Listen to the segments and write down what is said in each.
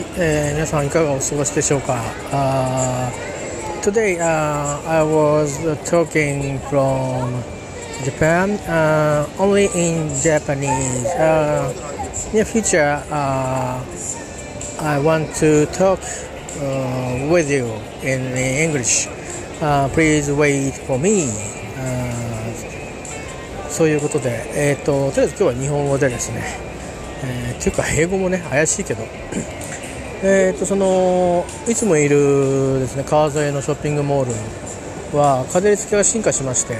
はい、えー、皆さんいかがお過ごしでしょうか、uh, Today、uh, I was talking from Japan uh, only in Japanese uh, In the future uh, I want to talk uh, with you in English、uh, Please wait for me、uh, そういうことで、えーと、とりあえず今日は日本語でですね、えー、っていうか英語もね怪しいけどえーとそのいつもいるですね川沿いのショッピングモールは風付けが進化しまして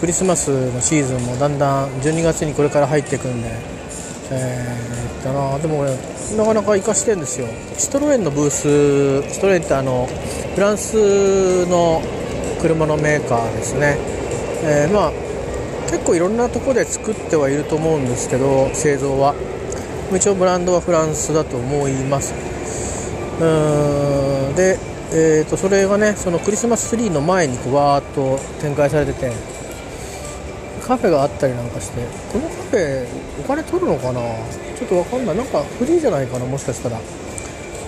クリスマスのシーズンもだんだん12月にこれから入っていくんで、えー、だなでも俺なかなか活かしてるんですよ。シトロエンのブースシトロエンってあのフランスの車のメーカーですね、えー、まあ結構いろんなとこで作ってはいると思うんですけど製造は。一応ブランドはフランスだと思います。うんで、えー、とそれがねそのクリスマスツリーの前にこうわーっと展開されててカフェがあったりなんかしてこのカフェお金取るのかな？ちょっとわかんない。なんかフリーじゃないかな？もしかしたら。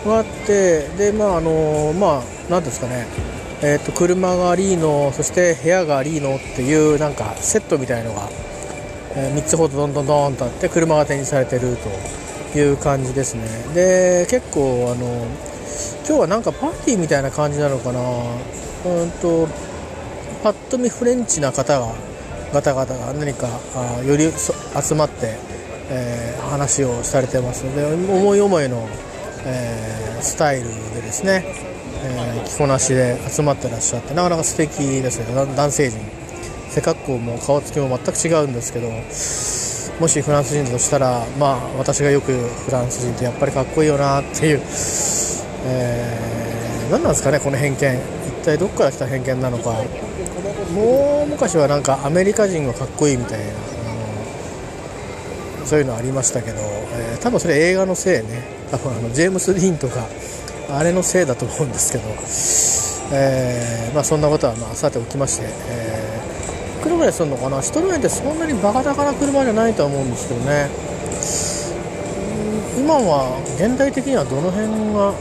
があってでまああのまあ何ですかね。えーと、車がリーノそして部屋がリーノっていうなんかセットみたいのが、えー、3つほどどんどんどんとあって車が展示されてるという感じですね。で結構あの今日はなんかパーティーみたいな感じなのかな。うんとパッと見フレンチな方が方々が何かあより集まって、えー、話をされてますので思い思いの、えー、スタイルでですね、えー、着こなしで集まってらっしゃってなかなか素敵ですね。男性陣。背格好も顔つきも全く違うんですけどもしフランス人としたらまあ私がよくフランス人ってやっぱりかっこいいよなっていう、えー、何なんですかねこの偏見。一体どこから来た偏見なのか。もう昔はなんかアメリカ人はかっこいいみたいなそういうのありましたけど、えー、多分それ映画のせいね。多分あのジェームス・ディーンとかあれのせいだと思うんですけど、えー、まあ、そんなことはまあさておきまして、えー、いくらぐらいするのかな？シトロエンってそんなにバカ高な車じゃないとは思うんですけどね。今は現代的にはどの辺が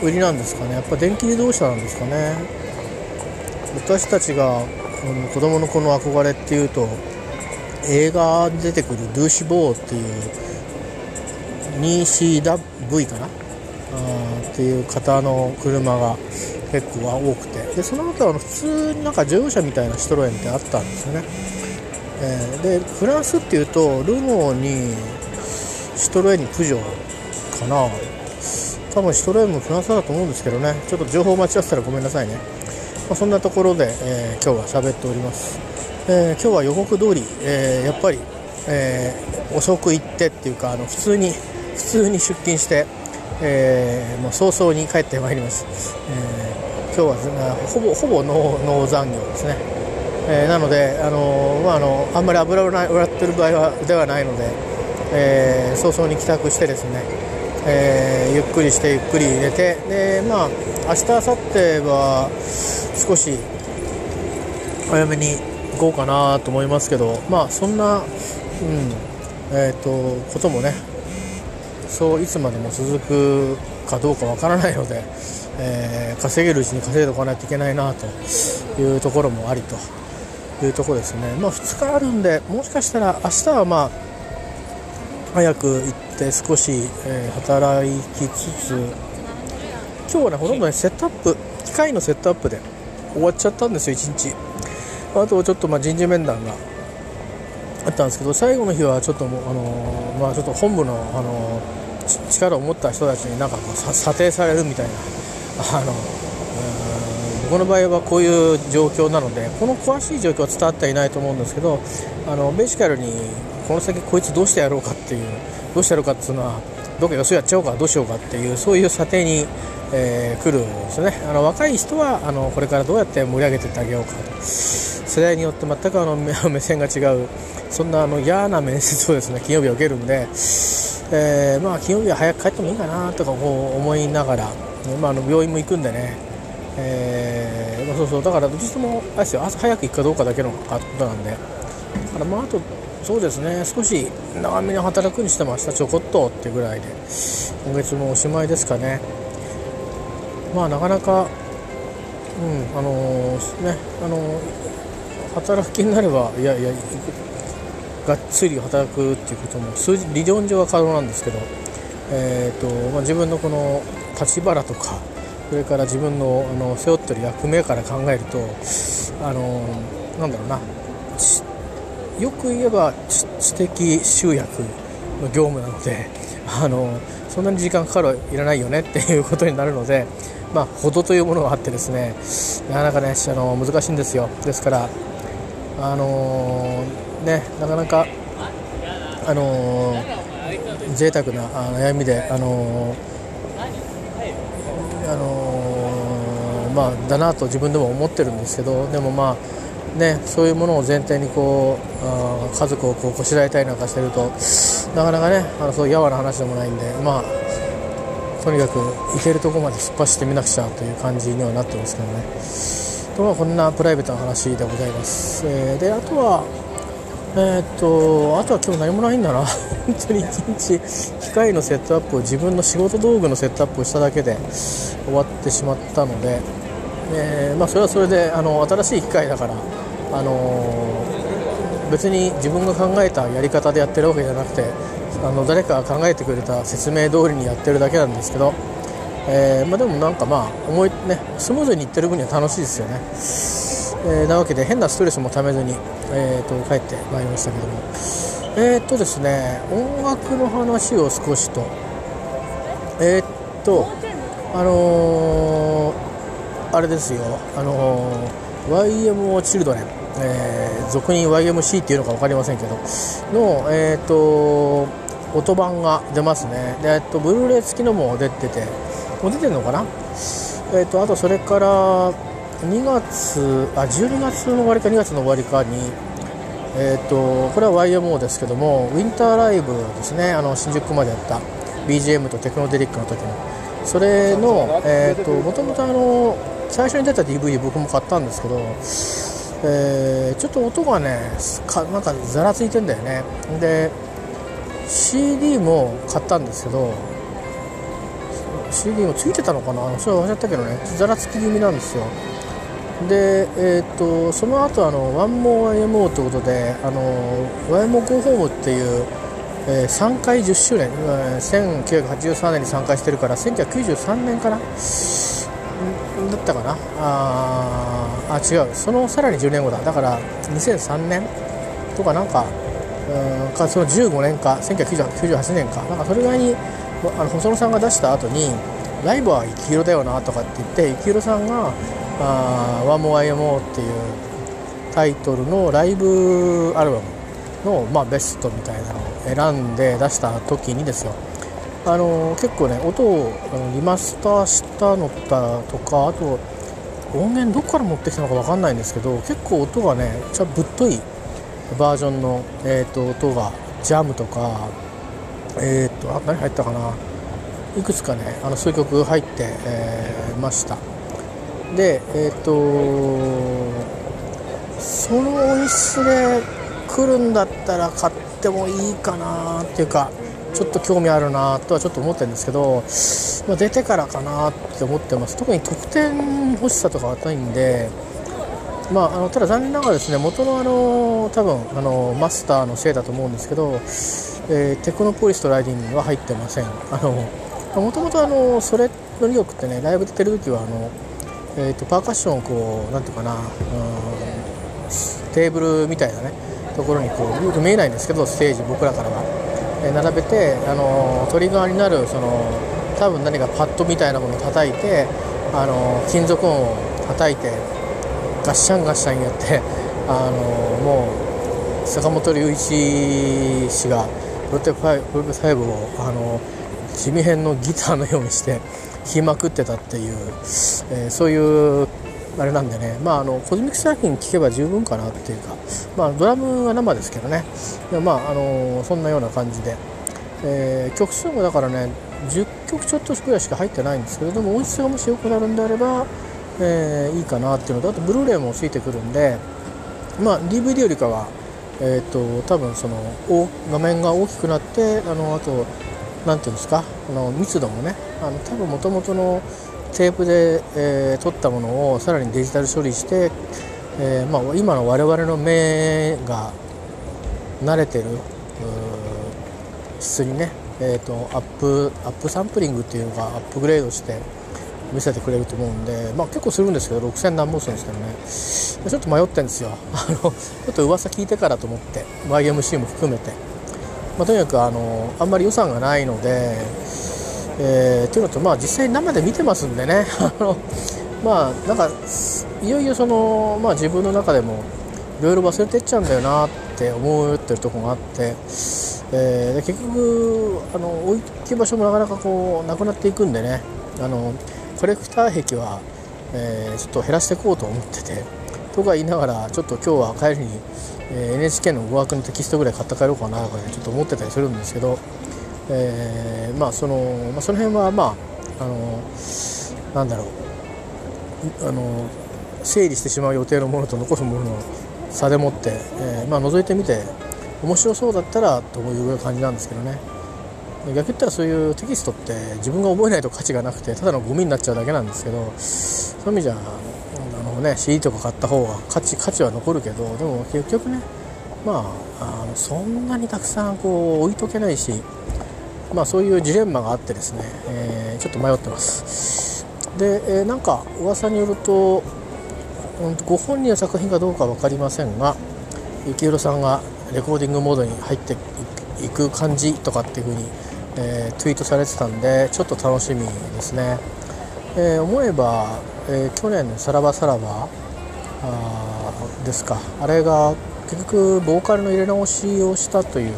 売りなんですかね？やっぱ電気自動車なんですかね？私たちが子供の子の憧れっていうと映画に出てくるルーシ・ボーっていう 2CW かな？っていう方の車が結構は多くて。でその他は普通になんか乗用車みたいなシトロエンってあったんですよね、えー、でフランスっていうとルノーにシトロエンにプジョーかな。多分シトロエンもフランスだと思うんですけどね。ちょっと情報間違ってたらごめんなさいね。まあ、そんなところで、えー、今日は喋っております、えー、今日は予告通り、え、やっぱり、え遅く行ってっていうかあの普通に普通に出勤して、えもう早々に帰ってまいります、え今日はほぼほぼ農残業ですね、えなのであの、まあ、あのあんまり油を洗ってる場合はではないので、え早々に帰宅してですねえー、ゆっくりしてゆっくり寝てでまあ明日明後日は少し早めに行こうかなと思いますけどまあそんな、うんえーと、こともねそういつまでも続くかどうかわからないので、えー、稼げるうちに稼いでおかないといけないなというところもありというところですね、まあ、2日あるんでもしかしたら明日はまあ早く行って少し、え、働きつつ今日はねほとんどねセットアップ機械のセットアップで終わっちゃったんですよ1日。あとちょっとまあ人事面談があったんですけど最後の日はちょっともうあのー、まあちょっと本部のあのー、力を持った人たちになんか査定されるみたいな。あの僕の場合はこういう状況なのでこの詳しい状況は伝わってはいないと思うんですけどあのベーシカルにこの先こいつどうしてやろうかっていうどうしてやろうかっていうのはどっかよそやっちゃおうかどうしようかっていうそういう査定にえー、来るんですよね。あの若い人はあのこれからどうやって盛り上げていってあげようかと。世代によって全くあの目線が違う。そんなあの嫌な面接をですね金曜日は受けるんで、えー、まあ、金曜日は早く帰ってもいいかなとかこう思いながら、まあ、あの病院も行くんでね、えー、まあ、そうそう。だからどっちともあれですよ。朝早く行くかどうかだけのことなんで、だからまああとそうですね。少し長めに働くにしても明日ちょこっとってぐらいで今月もおしまいですかね。まあなかなかうんあのー、ねあのー、働く気になればいやいやがっつり働くっていうことも数字理論上は可能なんですけど、えーとまあ、自分のこの立場とかそれから自分のあの背負ってる役目から考えるとあのなんだろうなよく言えば知的集約の業務なのであのそんなに時間かかるいらないよねっていうことになるので、まあ、程というものがあってですねなかなかねあの難しいんですよ。ですからあのねなかなかあのー、贅沢な悩みであのー、あのー、まあだなと自分でも思ってるんですけどでもまあねそういうものを前提にこうあ家族をこうこしらえたりなんかしてるとなかなかねあのそういうやわな話でもないんでまあとにかく行けるとこまで突っ走ってみなくちゃという感じにはなってますけどね。とはこんなプライベートな話でございます、えー、であとはえー、っとあとは今日何もないんだな 本当に一日機械のセットアップを自分の仕事道具のセットアップをしただけで終わってしまったので、えー、まあ、それはそれであの新しい機械だから、あの別に自分が考えたやり方でやってるわけじゃなくてあの誰かが考えてくれた説明通りにやってるだけなんですけど、え、まあ、でもなんかまあ思い、ね、スムーズにいってる分には楽しいですよね。えー、なわけで変なストレスもためずに、えーと、帰ってまいりましたけども。えっ、ー、とですね音楽の話を少しと。えっ、ー、とあのー、あれですよ。あの YMO チルドレン、え俗に YMC っていうのか分かりませんけど。のえっ、と音版が出ますね。で、えっと、ブルーレイ付きのも出ててもう出てるのかな？えっとあとそれから2月あ12月の終わりか2月の終わりかに、えーと、これは YMO ですけどもウィンターライブですね。あの新宿までやった BGM とテクノデリックの時の。それのもともと最初に出た DV 僕も買ったんですけど、えー、ちょっと音がねかなんかざらついてんだよね。で CD も買ったんですけど CD もついてたのかな？それは忘れたけどね。ざらつき気味なんですよ。で、えーと、その後あのワンモア YMO ということであの YMO ゴーホームっていう、えー、3回10周年、えー、1983年に参加してるから1993年かなだったかな。ああ違う。そのさらに10年後だ。だから2003年とかなんかうんかその15年か1998年か。なんかそれぐらいにあの細野さんが出した後にライブは幸宏だよなとかって言って幸宏さんがあ「ワンモアイモっていうタイトルのライブアルバムの、まあ、ベストみたいなのを選んで出した時にですよ。あの結構ね音をリマスターしたのだとかあと音源どこから持ってきたのか分かんないんですけど結構音がねちゃぶっといバージョンの、えーと、音がジャムとかえっ、ー、とあ何入ったかな？いくつかねあのそういう曲入って、えー、ました。でえっ、ー、とその音質で来るんだったら買ってもいいかなっていうかちょっと興味あるなとはちょっと思ってるんですけど、まあ、出てからかなって思ってます。特に得点欲しさとかはないんでまあ、あのただ残念ながらですね元のあの多分あのマスターのせいだと思うんですけど、えー、テクノポリスとライディングは入ってません。あのもともとそれの2曲ってねライブ出てる時はあのえーと、パーカッションをこうなんていうかな、うん、テーブルみたいなねところにこうよく見えないんですけどステージ僕らからは、えー、並べてあのトリガーになるその多分何かパッドみたいなものを叩いてあの金属音を叩いてガッシャンガッシャンやってあのもう坂本龍一氏がプロテ5をあの地味編のギターのようにして弾きまくってたっていう、えー、そういうあれなんでね、まあ、あのコズミックス作品聴けば十分かなっていうか、まあ、ドラムは生ですけどね、まあ、あのそんなような感じで、えー、曲数もだからね10曲ちょっとくらいしか入ってないんですけれども音質がもし良くなるんであれば、えー、いいかなっていうのとあとブルーレイもついてくるんで、まあ、DVD よりかはえーと、多分その画面が大きくなってあのあと何ていうんですかあの密度もねあの多分もともとのテープで、えー、撮ったものをさらにデジタル処理して、えー、まあ、今の我々の目が慣れてる質にね、えーと、アップアップサンプリングっていうのがアップグレードして見せてくれると思うんで、まあ、結構するんですけど6000何本するんですけどね。ちょっと迷ってるんですよ。あのちょっと噂聞いてからと思って YMC も含めて、まあ、とにかくあのあんまり予算がないので、えー、っていうのと、まあ、実際生で見てますんでね。あのまあなんかいよいよその、まあ、自分の中でもいろいろ忘れてっちゃうんだよなって思ってるとこがあって、えー、結局あの置き場所もなかなかこうなくなっていくんでね。あのコレクター壁は、えー、ちょっと減らしていこうと思っててとか言いながらちょっと今日は帰りに、えー、NHK の語学のテキストぐらい買って帰ろうかなとか、ね、ちょっと思ってたりするんですけど、えー、まあその、まあ、その辺はまああのなんだろうあの整理してしまう予定のものと残すものの差でもって、えー、まあ覗いてみて面白そうだったらという感じなんですけどね。逆に言ったらそういうテキストって自分が覚えないと価値がなくてただのゴミになっちゃうだけなんですけどそういう意味じゃあの、ね、CD とか買った方が価値価値は残るけどでも結局ねまああのそんなにたくさんこう置いとけないし、まあ、そういうジレンマがあってですね、えー、ちょっと迷ってます。で、えー、なんか噂によると、うん、ご本人の作品かどうか分かりませんが幸宏さんがレコーディングモードに入っていく感じとかっていう風にえー、ツイートされてたんでちょっと楽しみですね、えー、思えば、え、去年の「さらばさらば」ですか。あれが結局ボーカルの入れ直しをしたという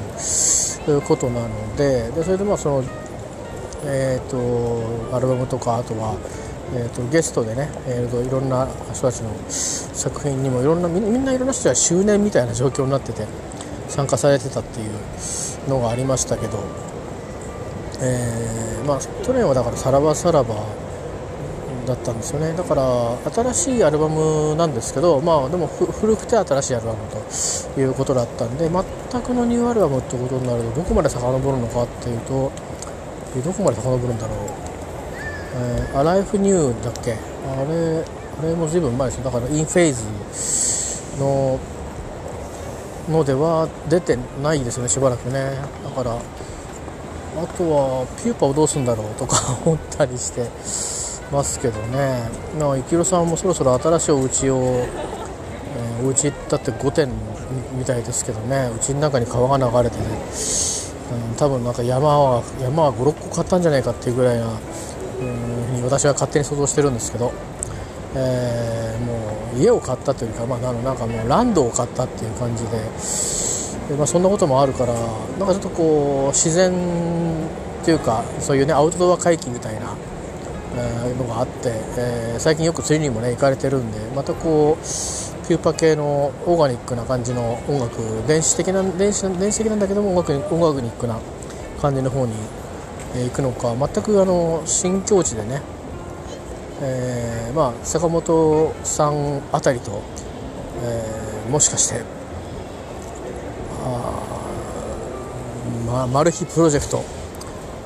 いうことなのででそれでまあそのえーと、アルバムとかあとは、えーと、ゲストでね、えーと、いろんな人たちの作品にもいろんなみんないろんな人が周年みたいな状況になってて参加されてたっていうのがありましたけどえー、まあ、去年はだから「さらばさらば」だったんですよね。だから新しいアルバムなんですけどまあでも古くて新しいアルバムということだったんで全くのニューアルバムってことになるとどこまで遡るのかっていうとどこまで遡るんだろう「えー、アライフニュー」だっけ？あれあれも随分前ですよ。だからインフェイズののでは出てないですよねしばらくね。だからあとはピューパをどうするんだろうとか 思ったりしてますけどね。まあ、幸さんもそろそろ新しいお家を、えー、お家だって5点みたいですけどね。うちの中に川が流れてね、うん、多分なんか山は山は56個買ったんじゃないかっていうぐらいなうん私は勝手に想像してるんですけど、えー、もう家を買ったというか、まあ、なんかもうランドを買ったっていう感じで。でまあ、そんなこともあるからなんかちょっとこう自然っていうかそういうねアウトドア回帰みたいな、え、のがあって、えー、最近よく釣りにもね行かれてるんでまたこうピューパ系のオーガニックな感じの音楽電子的な電子電子的なんだけども音楽音楽ニックな感じの方に、え、行くのか。全くあの新境地でね、えー、まあ坂本さんあたりと、えー、もしかしてまあ、マル秘プロジェクト、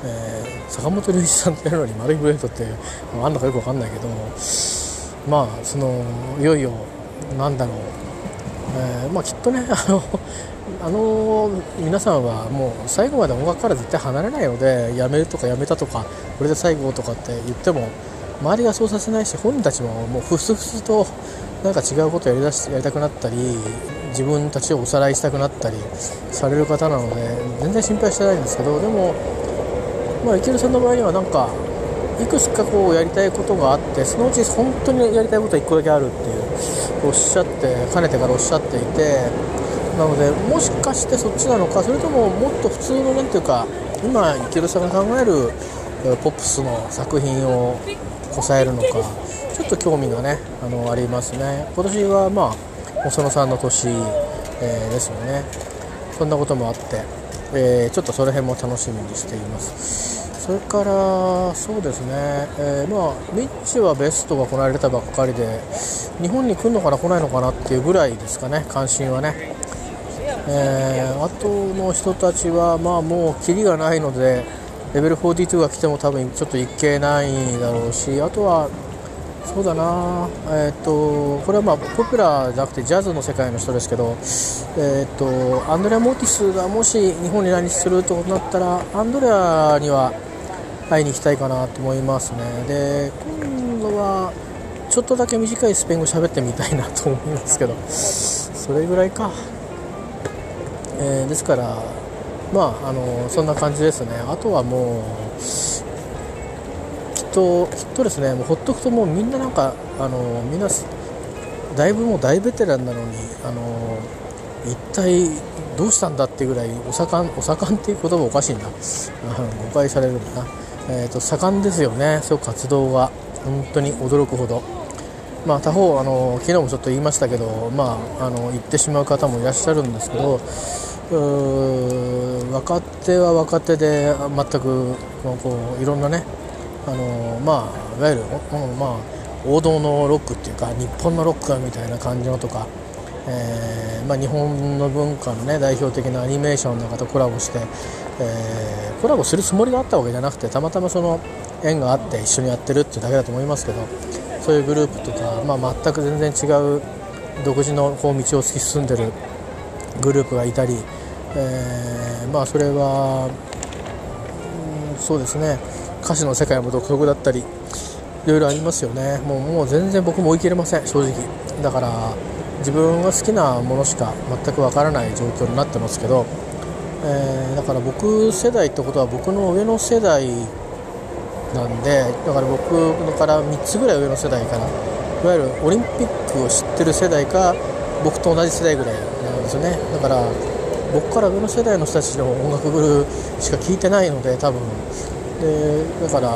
えー、坂本龍一さんっていうのにマル秘プロジェクトってあんのかよく分かんないけどまあそのいよいよなんだろう、えー、まあきっとね あのあの皆さんはもう最後まで音楽から絶対離れないのでやめるとかやめたとかこれで最後とかって言っても周りがそうさせないし本人たちももうふすふすとなんか違うことをやりだしやりたくなったり自分たちをおさらいしたくなったりされる方なので全然心配してないんですけどでもまあ池田さんの場合にはなんかいくつかこうやりたいことがあってそのうち本当にやりたいことは1個だけあるっていうおっしゃってかねてからおっしゃっていてなのでもしかしてそっちなのかそれとももっと普通の何ていうか今池田さんが考えるポップスの作品をこさえるのかちょっと興味がねあのありますね。今年はまあ細野さんの年、えー、ですよね。そんなこともあって、えー、ちょっとその辺も楽しみにしています。それからそうですね、えー、まあミッチはベストが行われたばっかりで日本に来るのかな来ないのかなっていうぐらいですかね関心はね。えー、あとの人たちは、まあ、もうキリがないのでレベル42が来ても多分ちょっといけないだろうしあとはそうだな、えーと、これはまあポピュラーじゃなくてジャズの世界の人ですけど、えーと、アンドレア・モーティスがもし日本に来日するとなったらアンドレアには会いに行きたいかなと思いますね。で今度はちょっとだけ短いスペイン語喋ってみたいなと思いますけど。それぐらいか、えー、ですからまああのそんな感じですね。あとはもうきっときっとですねもうほっとくともうみんななんかあのみんなだいぶもう大ベテランなのにあの一体どうしたんだっていうぐらいお盛んお盛んっていう言葉おかしいな。誤解されるんだな、えーと、盛んですよねそう活動が本当に驚くほど。まあ、他方あの、昨日もちょっと言いましたけど、まあ、あの行ってしまう方もいらっしゃるんですけど、若手は若手で全くこういろんなねあの、まあ、いわゆる、まあ、王道のロックっていうか日本のロックみたいな感じのとか、えー、まあ、日本の文化の、ね、代表的なアニメーションの方とコラボして、えー、コラボするつもりがあったわけじゃなくてたまたまその縁があって一緒にやってるっていうだけだと思いますけどそういうグループとか、まあ、全く全然違う独自のこう道を突き進んでるグループがいたり、えー、まあそれは、うん、そうですね。歌詞の世界も独特だったりいろいろありますよね。もうもう全然僕も追い切れません正直。だから自分が好きなものしか全くわからない状況になってますけど、えー、だから僕世代ってことは僕の上の世代なんでだから僕から3つぐらい上の世代からいわゆるオリンピックを知ってる世代か僕と同じ世代ぐらいなんですよね。だから僕から上の世代の人たちの音楽グルーしか聴いてないので多分。でだから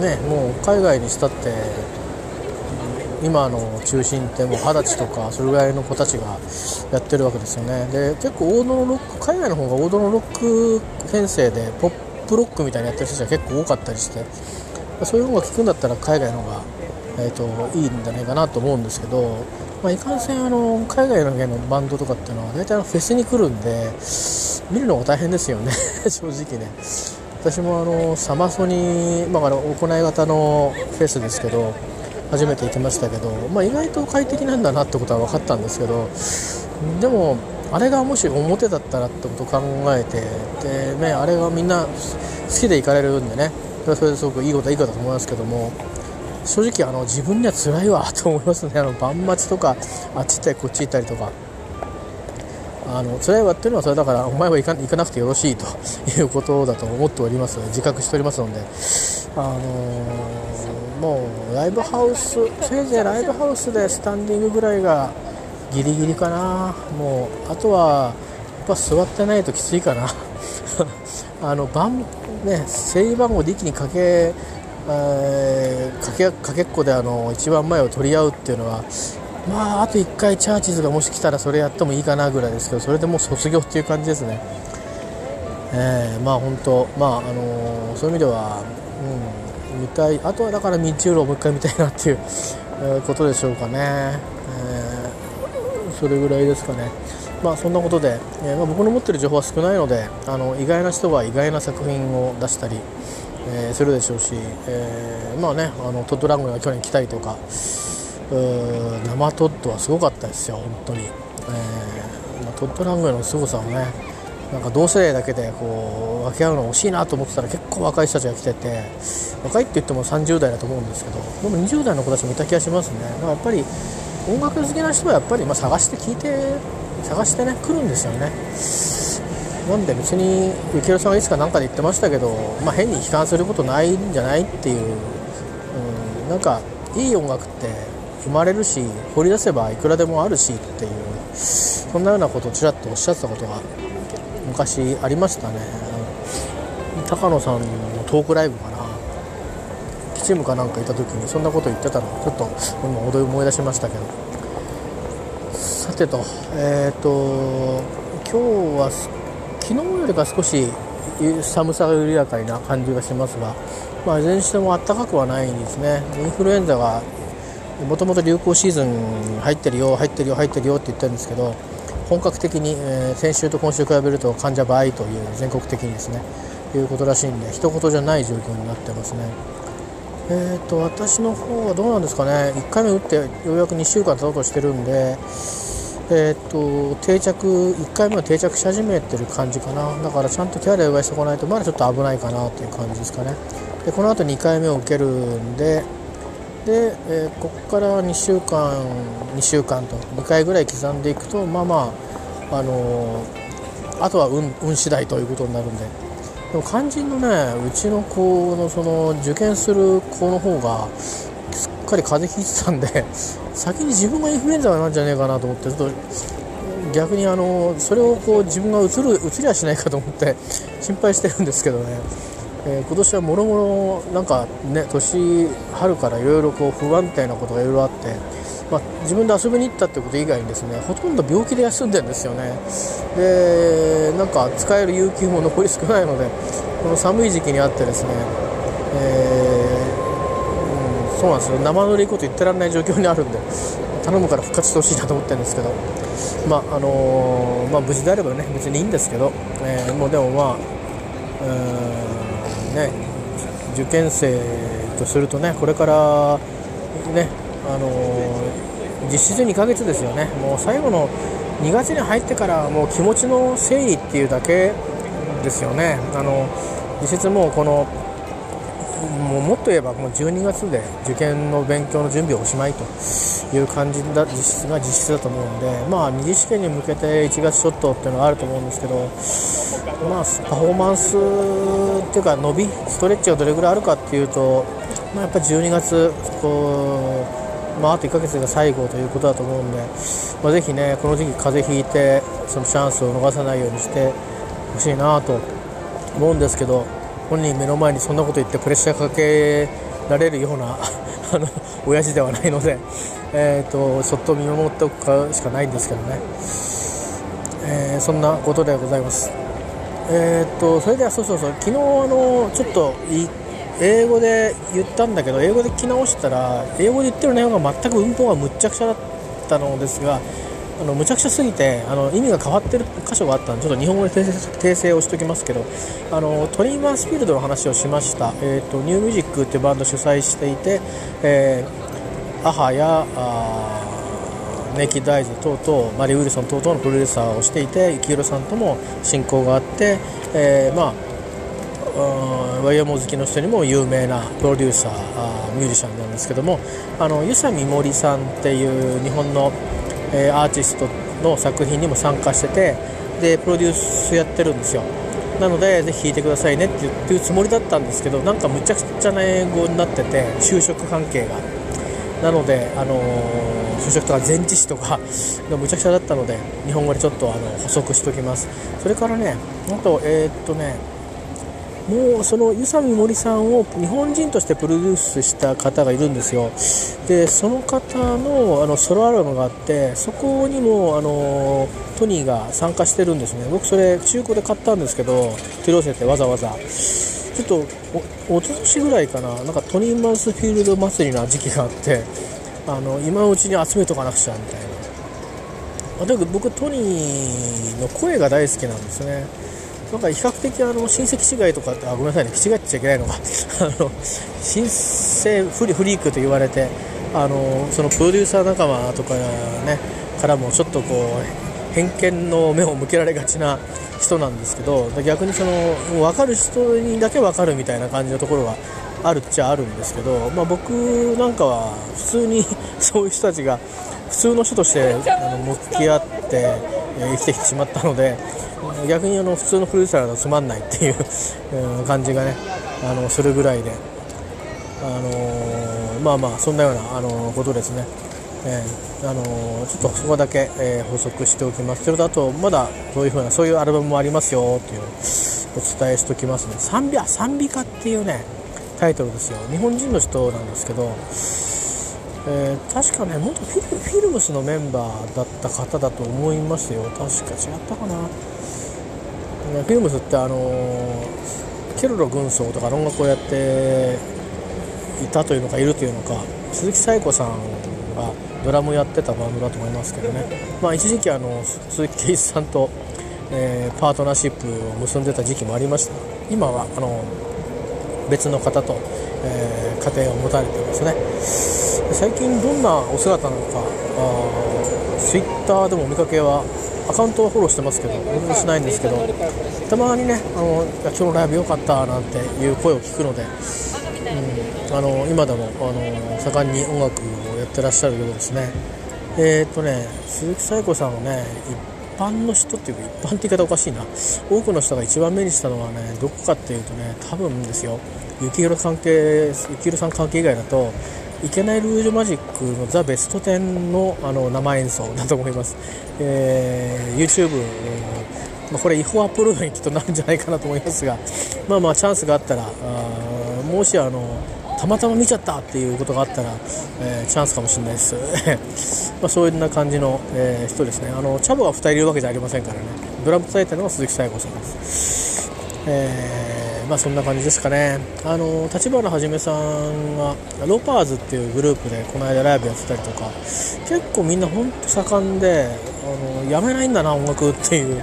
ねもう海外にしたって今の中心ってもう二十歳とかそれぐらいの子たちがやってるわけですよね。で結構王道のロック海外の方が王道のロック編成でポップロックみたいにやってる人たちが結構多かったりしてそういう音楽聴くんだったら海外の方が、えーと、いいんじゃないかなと思うんですけどまあ、いかんせんあの海外ののバンドとかっていうのは大体フェスに来るんで見るのが大変ですよね 正直ね。私もあのサマソニ、まあ、行い型のフェスですけど初めて行きましたけど、まあ、意外と快適なんだなってことは分かったんですけどでもあれがもし表だったらってことを考えてで、ね、あれがみんな好きで行かれるんでねそれですごくいいことはいいことだと思いますけども正直あの自分には辛いわと思いますね。あの晩待ちとかあっち行ったりこっち行ったりとか。あの辛いわっていうのはそれだからお前は行かなくてよろしいということだと思っております。自覚しておりますので。あのー、もうライブハウスせいぜいライブハウスでスタンディングぐらいがギリギリかな。もうあとはやっぱ座ってないときついかな。あの番ね整理番号で一気にかけえー、かけかけっこであの一番前を取り合うっていうのはまああと1回チャーチズがもし来たらそれやってもいいかなぐらいですけどそれでもう卒業っていう感じですね、えー、まあ本当まああのー、そういう意味では、うん、見たいあとはだからミッチュールをもう一回見たいなっていう、ことでしょうかね、えー、それぐらいですかね。まあそんなことで、えまあ、僕の持ってる情報は少ないのであの意外な人は意外な作品を出したりえー、するでしょうし、えー、まあねあのトッドラングが去年来たりとか生トッドはすごかったですよ、本当に、えーまあ、トッドラングの凄さをねなんか同世代だけでこう分け合うの惜しいなと思ってたら結構若い人たちが来てて若いって言っても30代だと思うんですけどでも20代の子たちもいた気がしますね。だからやっぱり音楽好きな人はやっぱりま探して聞いて探してね来るんですよね。なんで別に幸宏さんがいつか何かで言ってましたけど、まあ、変に悲観することないんじゃないっていう、うん、なんかいい音楽って生まれるし掘り出せばいくらでもあるしっていうそんなようなことをちらっとおっしゃってたことが昔ありましたね。高野さんのトークライブかな。キチームかなんかいた時にそんなこと言ってたの。ちょっと今思い出しましたけど。さてとえっ、ー、と今日は昨日よりか少し寒さが緩やかな感じがしますが、まあ、いずれにしても暖かくはないんですね。インフルエンザがもともと流行シーズン入ってるよ入ってるよ入ってるよって言ってるんですけど本格的に、えー、先週と今週比べると患者倍という全国的にですねいうことらしいんで一言じゃない状況になってますね。えーと、私の方はどうなんですかね、1回目打ってようやく2週間経とうとしてるんで、えーと、定着、1回目は定着し始めてる感じかな、だからちゃんと手洗いうがいしておかないと、まだちょっと危ないかなという感じですかね。でこの後2回目を受けるんで、で、えー、ここから2週間、2週間と2回ぐらい刻んでいくと、まあまあ、あのー、あとは運運次第ということになるんで。でも肝心のねうちの子のその受験する子の方がすっかり風邪ひいてたんで 先に自分がインフルエンザになるんじゃねえかなと思ってちょっと逆にあのそれをこう自分がうつるうつりはしないかと思って心配してるんですけどね、えー、今年はもろもろなんかね年春からいろいろこう不安定なことがいろいろあってまあ、自分で遊びに行ったってこと以外にですねほとんど病気で休んでるんですよね。でなんか使える有給も残り少ないのでこの寒い時期にあってですね、えー、うん、そうなんですよ。生ぬるいこと言ってられない状況にあるんで頼むから復活してほしいなと思ってるんですけど。まああのー、まあ、無事であればね別にいいんですけど、えー、もうでもまあうんね受験生とするとねこれからねあの、実質2ヶ月ですよね、もう最後の2月に入ってからもう気持ちの整理っていうだけですよね、あの実質もうこのもうもっと言えばもう12月で受験の勉強の準備をおしまいという感じだ実質が実質だと思うんで、まあ、二次試験に向けて1月ちょっとっていうのがあると思うんですけど、まあ、パフォーマンスっていうか伸びストレッチがどれぐらいあるかっていうと、まあ、やっぱり12月こうまあ、あと1ヶ月が最後ということだと思うんで、まあ、ぜひね、この時期風邪ひいて、そのチャンスを逃さないようにしてほしいなと思うんですけど、本人目の前にそんなこと言ってプレッシャーかけられるような あの親父ではないので、えーと、そっと見守っておくしかないんですけどね、えー、そんなことでございます。えーと、それではそうそうそう昨日あのちょっと英語で言ったんだけど英語で聞き直したら英語で言ってる内容が全く文法がむっちゃくちゃだったのですがあのむちゃくちゃすぎてあの意味が変わってる箇所があったのでちょっと日本語で訂正をしておきますけどあのトリー・マースフィールドの話をしました、えーと、ニューミュージックっていうバンド主催していて、えー、アハやネイキッドアイズ等々マリー・ウィルソン等々のプロデューサーをしていて幸宏さんとも親交があって、えー、まあワイヤモ好きの人にも有名なプロデューサーミュージシャンなんですけどもあの湯佐美森さんっていう日本の、え、アーティストの作品にも参加しててでプロデュースやってるんですよ。なのでぜひ弾いてくださいねって言うつもりだったんですけどなんかむちゃくちゃな英語になってて就職関係が。なので、あのー、就職とか前置詞とか がむちゃくちゃだったので日本語でちょっとあの補足しておきます。それからねあとえー、っとねもうその宇佐美森さんを日本人としてプロデュースした方がいるんですよ。でその方のあのソロアルバムがあってそこにもあのトニーが参加してるんですね。僕それ中古で買ったんですけど取り寄せてわざわざ。ちょっとおととしぐらいかななんかトニーマウスフィールド祭りの時期があってあの今のうちに集めとかなくちゃみたいな。とにかく僕トニーの声が大好きなんですね。なんか比較的あの親戚違いとかってあごめんなさいね違っちゃいけないのが あの新生フリフリークと言われてあのそのプロデューサー仲間とかねからもちょっとこう偏見の目を向けられがちな人なんですけど逆にその分かる人にだけ分かるみたいな感じのところがあるっちゃあるんですけど、まあ、僕なんかは普通にそういう人たちが普通の人としてあの向き合って生きてきてしまったので逆にあの普通のフルーツサラダつまんないっていう感じがねあのするぐらいで、あのー、まあまあそんなような、あのことですね、えー、あのー、ちょっとそこだけ、え補足しておきます。それとあとまだそういうふうなそういうアルバムもありますよっていうお伝えしておきますね。賛美賛美歌っていうねタイトルですよ。日本人の人なんですけどえー、確かね元フィルムスのメンバーだった方だと思いますよ。確か違ったかな。フィルムスってあのケロロ軍曹とか音楽をやっていたというのかいるというのか鈴木紗友子さんがドラムやってたバンドだと思いますけどね、まあ、一時期あの鈴木圭一さんと、えー、パートナーシップを結んでた時期もありました。今はあの別の方と、えー、家庭を持たれてますね。最近どんなお姿なのかあツイッターでもお見かけはアカウントはフォローしてますけど僕もしないんですけどたまにねあの今日のライブ良かったなんていう声を聞くので、うん、あの今でもあの盛んに音楽をやってらっしゃるようですね。えー、っとね鈴木紗友子さんはね一般の人っていうか一般って言い方おかしいな。多くの人が一番目にしたのはねどこかっていうとね多分ですよ。幸宏関係幸宏さん関係以外だといけないルージュマジックのザ・ベスト10のあの生演奏だと思います、えー、YouTube え、まあ、これ違法アップロードにきっとなるんじゃないかなと思いますがまあまあチャンスがあったらあもしあのたまたま見ちゃったっていうことがあったら、えー、チャンスかもしれないです。まあそういうな感じの、えー、人ですね。あのチャボが2人いるわけじゃありませんからね。ドラム叩いてるのが鈴木紗友子さんです、えーまあそんな感じですかね。あの立花はじめさんがロパーズっていうグループでこの間ライブやってたりとか結構みんなほんと盛んであのやめないんだな音楽っていう、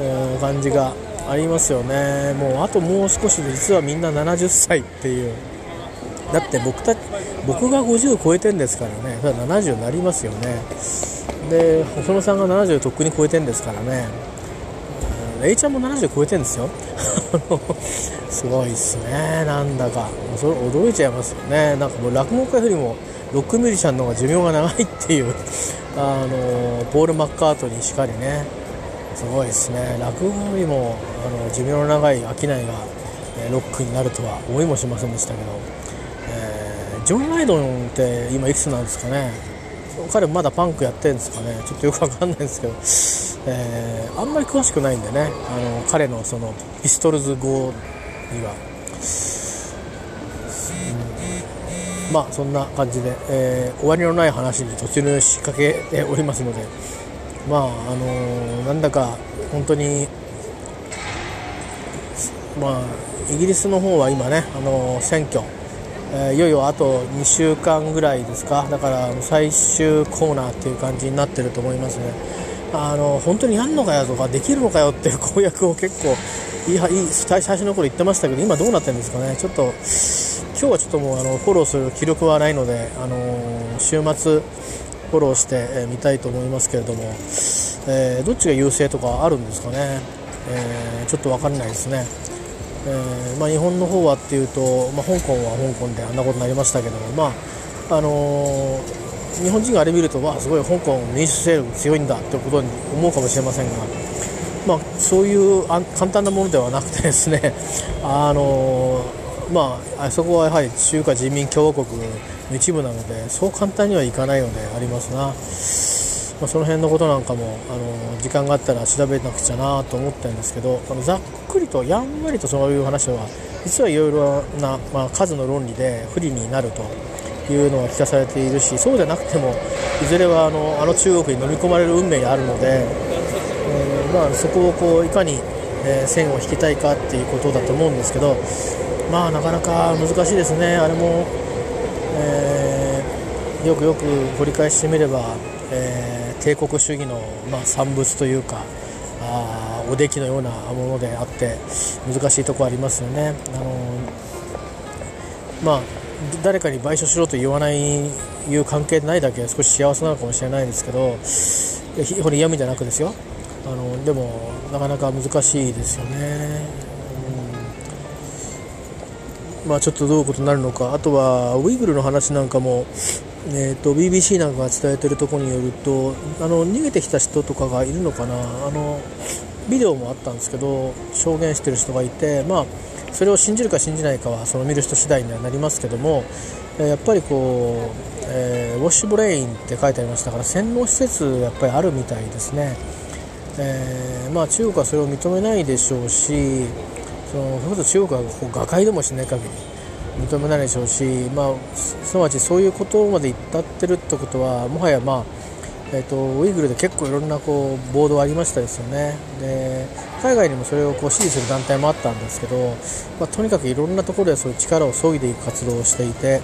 えー、感じがありますよね。もうあともう少しで実はみんな70歳っていう。だって僕た僕が50超えてんですからね。それは70になりますよね。で細野さんが70とっくに超えてんですからね。A ちゃんも70超えてんですよ。すごいっすね。なんだか。それ驚いちゃいますよね。なんかもう落語家よりもロックミュージシャンの方が寿命が長いっていう。あのポール・マッカートにしかりね。すごいですね。落語よりもあの寿命の長い商いが、えロックになるとは思いもしませんでしたけど、えー、ジョン・ライドンって今いくつなんですかね。彼まだパンクやってるんですかね。ちょっとよくわかんないんですけど。えー、あんまり詳しくないんでね。あの彼のそのピストルズ語には、うん、まあそんな感じで、えー、終わりのない話に突入しかけておりますので。まああのー、なんだか本当にまあイギリスの方は今ね、あの選挙。えー、いよいよあと2週間ぐらいですか。だから最終コーナーっていう感じになってると思いますね。あの本当にやんのかよとかできるのかよっていう公約を結構いいいい最初の頃言ってましたけど今どうなってるんですかね。ちょっと今日はちょっともうあのフォローする気力はないのであの週末フォローしてみたいと思いますけれども、えー、どっちが優勢とかあるんですかね、えー、ちょっと分かんないですね、え、まあ、日本の方はっていうと、まあ、香港は香港であんなことになりましたけども、まああの日本人があれ見るとわあすごい香港民主勢力強いんだってことに思うかもしれませんが、まあ、そういう簡単なものではなくてですね あのまあ、あそこはやはり中華人民共和国の一部なのでそう簡単にはいかないのでありますな、まあ、その辺のことなんかもあの時間があったら調べなくちゃなと思ったんですけどあのざっくりとやんわりとそういう話は実はいろいろな、まあ、数の論理で不利になると。いうのは聞かされているしそうじゃなくてもいずれはあのあの中国に飲み込まれる運命があるので、えー、まあ、そこをこういかに、えー、線を引きたいかっていうことだと思うんですけどまあなかなか難しいですねあれも、えー、よくよく掘り返してみれば、え帝国主義の、まあ、産物というかあおできのようなものであって難しいところありますよね。あのまあ誰かに賠償しろと言わないいう関係ないだけ少し幸せなのかもしれないですけどこれ嫌味じゃなくですよ。あのでもなかなか難しいですよね、うん、まあちょっとどういうことになるのか。あとはウイグルの話なんかもえーと、BBC なんかが伝えているところによるとあの逃げてきた人とかがいるのかな。あのビデオもあったんですけど証言してる人がいて、まあ、それを信じるか信じないかはその見る人次第にはなりますけどもやっぱりこう、えー、 wash brain って書いてありましたから洗脳施設やっぱりあるみたいですね、えー、まあ、中国はそれを認めないでしょうしそのそれこそ中国はこう瓦解でもしない限り認めないでしょうし、まあ、すなわちそういうことまで至ってるってことはもはやまあえーと、ウイグルで結構いろんなこうボードありましたですよねで海外にもそれをこう支持する団体もあったんですけど、まあ、とにかくいろんなところでそういう力を削いでいく活動をしていて、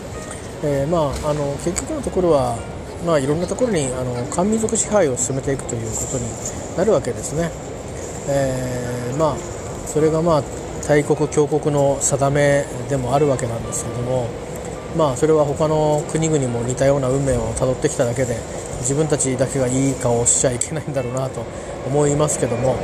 えー、まあ、あの結局のところは、まあ、いろんなところにあの漢民族支配を進めていくということになるわけですね。えー、まあ、それが、まあ、大国強国の定めでもあるわけなんですけども、まあ、それは他の国々も似たような運命をたどってきただけで自分たちだけがいい顔をしちゃいけないんだろうなと思いますけども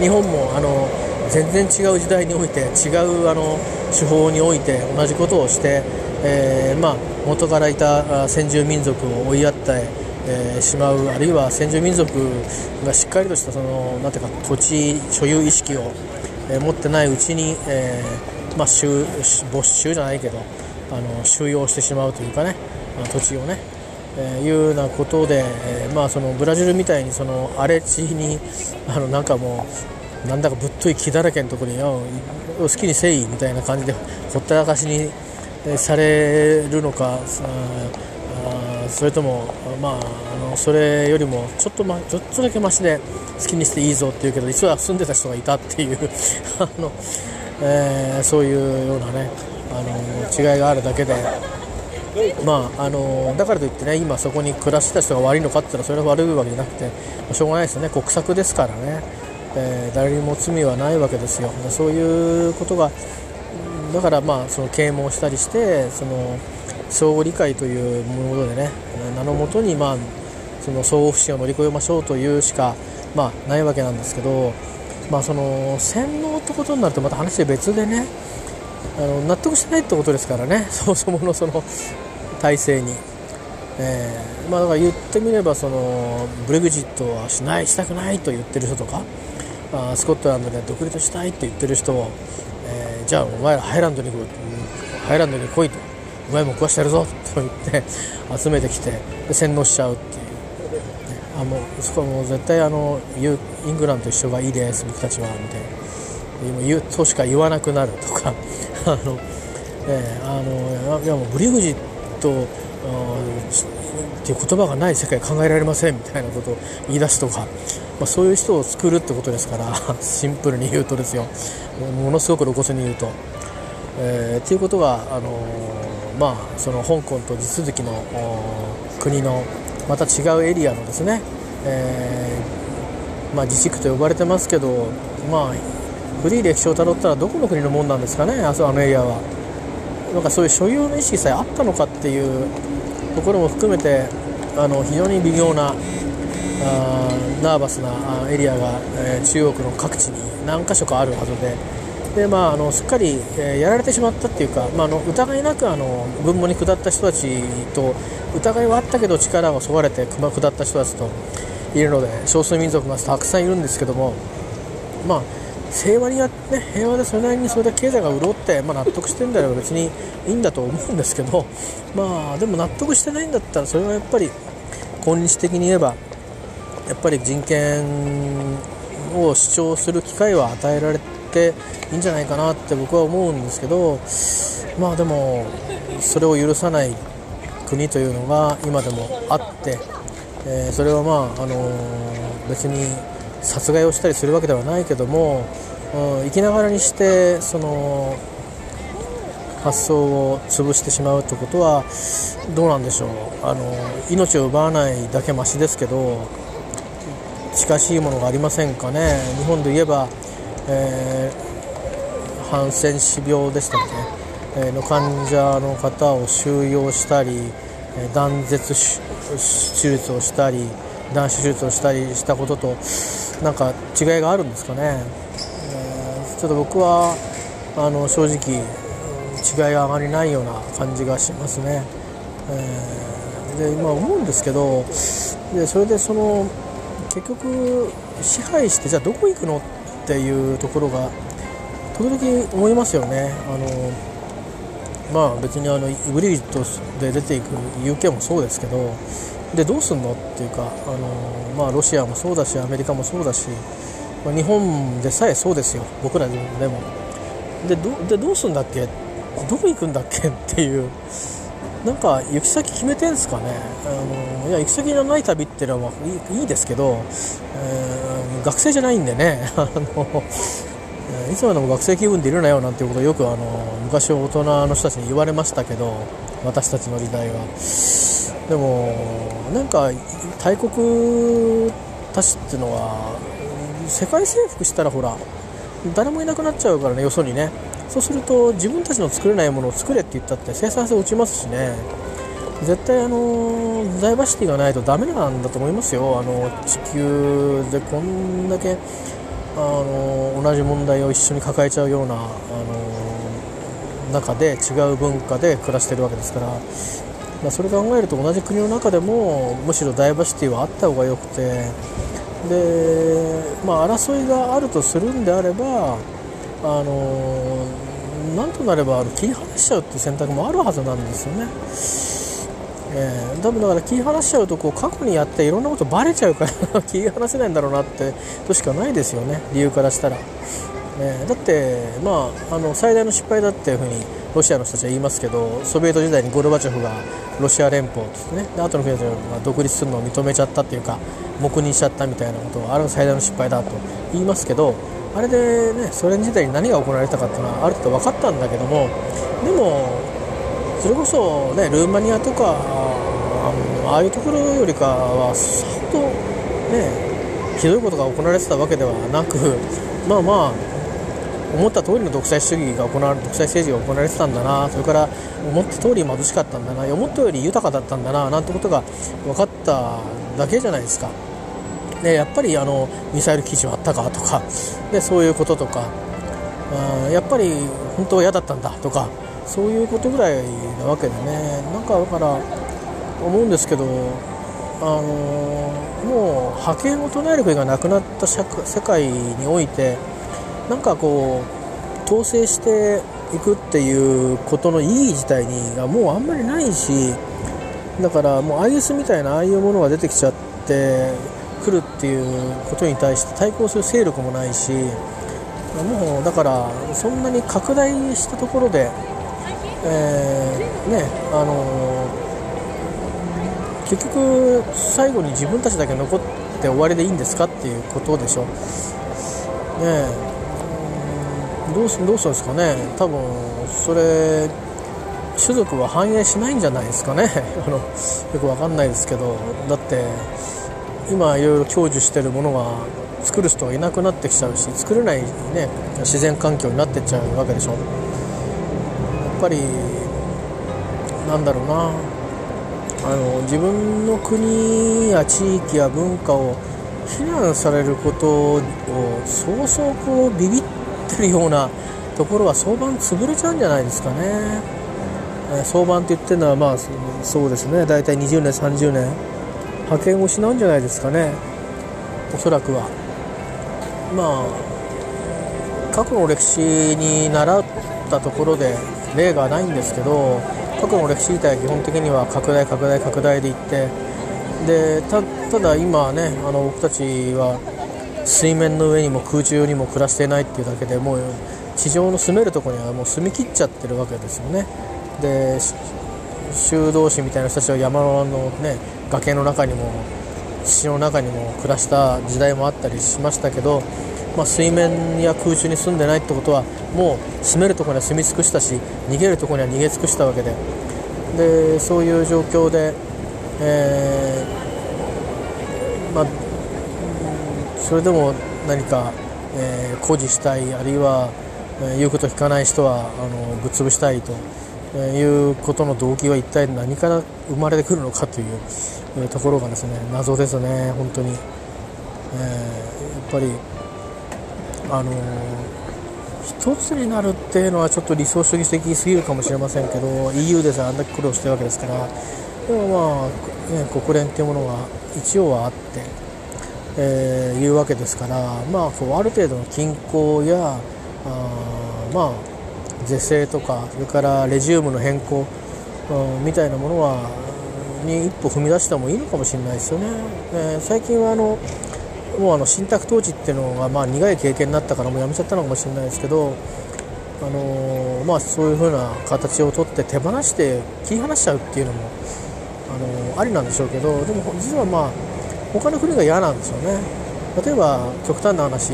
日本もあの全然違う時代において違うあの手法において同じことをして、えー、まあ、元からいた先住民族を追いやって、えー、しまうあるいは先住民族がしっかりとしたそのなんていうか土地所有意識を、えー、持ってないうちに、えまあ、没収じゃないけどあの収容してしまうというかね土地をね、えー、いうようなことで、えー、まあ、そのブラジルみたいにその荒れ地にあのなんかもうなんだかぶっとい木だらけのところに好きにせいみたいな感じでほったらかしにされるのかそれとも、まあ、あのそれよりもちょっと,、ま、ちょっとだけましで好きにしていいぞっていうけど実は住んでた人がいたっていう あの、えー、そういうようなねあの違いがあるだけで。まああのだからといってね今そこに暮らしてた人が悪いのかって言ったらそれは悪いわけじゃなくてしょうがないですよね。国策ですからね、えー、誰にも罪はないわけですよ。そういうことがだからまあその啓蒙したりしてその相互理解というものでね名のもとにまあその相互不信を乗り越えましょうというしかまあないわけなんですけどまあその洗脳ってことになるとまた話別でねあの納得してないってことですからね。そもそものその体制に、えー、まあ、だから言ってみればそのブレグジットはしないしたくないと言ってる人とかあスコットランドで独立したいって言ってる人を、えー、じゃあお前らハイランドにハイランドに来いと。お前も食わしてやるぞと言って 集めてきて洗脳しちゃうっていう。あもうそこはもう絶対あのイングランドと一緒がいいです僕たちはみたいな。言うとしか言わなくなるとか。あの、えー、あのいやもうブリグジットっていう言葉がない世界考えられませんみたいなことを言い出すとか、まあ、そういう人を作るってことですから シンプルに言うとですよ。ものすごく露骨に言うと。えー、っていうことが、あのまあ、その香港と地続きの国のまた違うエリアのですね、えーまあ、自治区と呼ばれてますけど、まあ、古い歴史をたどったらどこの国のもんなんですかね？あのエリアは。なんかそういう所有の意識さえあったのかっていうところも含めてあの非常に微妙なあナーバスなエリアが、えー、中国の各地に何か所かあるはずで。で、まあ、あのすっかり、えー、やられてしまったっていうか、まあ、あの疑いなくあの軍門に下った人たちと疑いはあったけど力をそがれて下った人たちといるので少数民族がたくさんいるんですけども。まあ平和にやって、ね、平和でそれなりにそれで経済が潤って、まあ、納得してるんだら別にいいんだと思うんですけど、まあ、でも納得してないんだったらそれはやっぱり今日的に言えばやっぱり人権を主張する機会は与えられていいんじゃないかなって僕は思うんですけどまあでもそれを許さない国というのが今でもあって、えー、それはまあ、あの、別に殺害をしたりするわけではないけども、うん、生きながらにしてその発想を潰してしまうということはどうなんでしょう。あの命を奪わないだけましですけど近しいものがありませんかね。日本で言えば、えー、ハンセン氏病でしたっけ、えー、の患者の方を収容したり断絶手術をしたり断手術をしたりしたこととなんか違いがあるんですかね、えー、ちょっと僕はあの正直違いがあまりないような感じがしますね、えー、で今思うんですけどでそれでその結局支配してじゃあどこ行くのっていうところが時々思いますよね。あのまあ別にあのイブリットで出ていく UK もそうですけどでどうすんの？っていうかあの、まあ、ロシアもそうだしアメリカもそうだし、まあ、日本でさえそうですよ。僕らでも。でどでどうすんだっけ？どこ行くんだっけ？っていう。なんか行き先決めてんすかね。あのいや行き先のない旅っていうのはいいいいですけど、えー、学生じゃないんでね。あのいつまでも学生気分でいるなよなんていうことをよくあの昔大人の人たちに言われましたけど私たちの時代は。でもなんか大国たちっていうのは世界征服したらほら誰もいなくなっちゃうからねよそにね。そうすると自分たちの作れないものを作れって言ったって生産性落ちますしね。絶対あのダイバーシティがないとダメなんだと思いますよ。あの地球でこんだけあの同じ問題を一緒に抱えちゃうようなあの中で違う文化で暮らしてるわけですから、まあ、それ考えると同じ国の中でもむしろダイバーシティはあった方がよくてで、まあ、争いがあるとするんであればあのなんとなればあの切り離しちゃうっていう選択もあるはずなんですよね。えー、多分だから切り離しちゃうとこう過去にやっていろんなことバレちゃうから 切り離せないんだろうなってとしかないですよね理由からしたら、え、だってまああの最大の失敗だっていうふうにロシアの人たちは言いますけどソビエト時代にゴルバチョフがロシア連邦ですねで後の国たちが独立するのを認めちゃったっていうか黙認しちゃったみたいなことをあれが最大の失敗だと言いますけどあれでねソ連時代に何が行われたかっていうのはある程度分かったんだけどもでもそれこそねルーマニアとかああいうところよりかはさほどねひどいことが行われてたわけではなくまあまあ思った通りの独裁主義が行われ独裁政治が行われてたんだなそれから思った通り貧しかったんだな思ったより豊かだったんだななんてことが分かっただけじゃないですか。でやっぱりあのミサイル基地はあったかとかでそういうこととかあやっぱり本当は嫌だったんだとかそういうことぐらいなわけでねなんかだから思うんですけどあのもう覇権を唱える国がなくなった世界においてなんかこう統制していくっていうことの意義自体にがもうあんまりないしだからもう IS みたいなああいうものが出てきちゃって来るっていうことに対して対抗する勢力もないしもうだからそんなに拡大したところで、えー、ねあのー、結局最後に自分たちだけ残って終わりでいいんですかっていうことでしょ。ねどうすどうするんですかね。多分それ種族は反映しないんじゃないですかね。あのよくわかんないですけど。だって今いろいろ享受してるものが作る人がいなくなってきちゃうし作れない、ね、自然環境になってっちゃうわけでしょ。やっぱりなんだろうな。あの自分の国や地域や文化を非難されることをそうそうこうビビってるようなところは相場潰れちゃうんじゃないですかね。え相場って言ってるのはまあそうですね。大体20年30年覇権を失うんじゃないですかね。おそらくは。まあ過去の歴史に習ったところで例がないんですけど過去の歴史自体は基本的には拡大拡大拡大でいってでただ今ねあの僕たちは水面の上にも空中にも暮らしてないっていうだけでもう地上の住めるとこにはもう住み切っちゃってるわけですよね。で修道士みたいな人たちは山のね崖の中にも土の中にも暮らした時代もあったりしましたけど、まあ、水面や空中に住んでないってことはもう住めるとこには住み尽くしたし逃げるとこには逃げ尽くしたわけで。でそういう状況で、えー、それでも何か、えー、誇示したいあるいは、えー、言うこと聞かない人はあのぶっ潰したいとえ。いうことの動機は一体何から生まれてくるのかというところがですね謎ですね、本当に、え、やっぱりあのー、一つになるっていうのはちょっと理想主義的すぎるかもしれませんけど EU でさあんだけ苦労してるわけですからでもまあ、ね、国連っていうものが一応はあって、えー、いうわけですから、まあ、こうある程度の均衡やあまあ是正とかそれからレジウムの変更、うん、みたいなものはに一歩踏み出してもいいのかもしれないですよね。えー、最近はあのもうあの信託統治っていうのがまあ苦い経験になったからもうやめちゃったのかもしれないですけど、あのー、まあ、そういう風な形をとって手放して切り離しちゃうっていうのも、あのー、ありなんでしょうけどでも実はまあ他の国が嫌なんですよね。例えば極端な話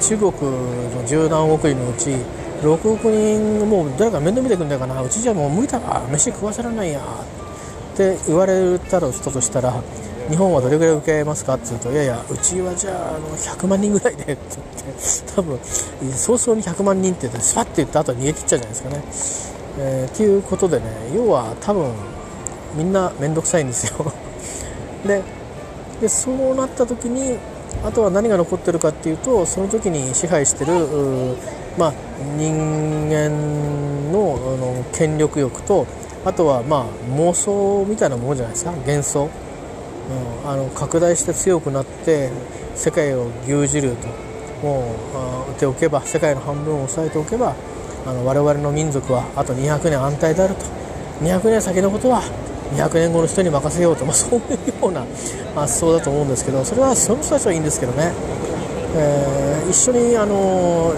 中国の十何億人のうち6億人もう誰か面倒見てくんないかなうちじゃもう無理だわ飯食わせられないやって言われたらしたとしたら日本はどれぐらい受けますかって言うといやいやうちはじゃああの100万人ぐらいでって言って多分早々に100万人って言ってスパッて言った後逃げ切っちゃうじゃないですかね。えー、っていうことでね要は多分みんな面倒くさいんですよ ででそうなった時にあとは何が残ってるかっていうとその時に支配してるまあ、人間のあの権力欲とあとはまあ妄想みたいなものじゃないですか。幻想、うん、あの拡大して強くなって世界を牛耳ると。もう打っておけば世界の半分を抑えておけばあの我々の民族はあと200年安泰であると。200年先のことは200年後の人に任せようと、まあ、そういうような発想だと思うんですけどそれはその人たちはいいんですけどね、えー、一緒にあの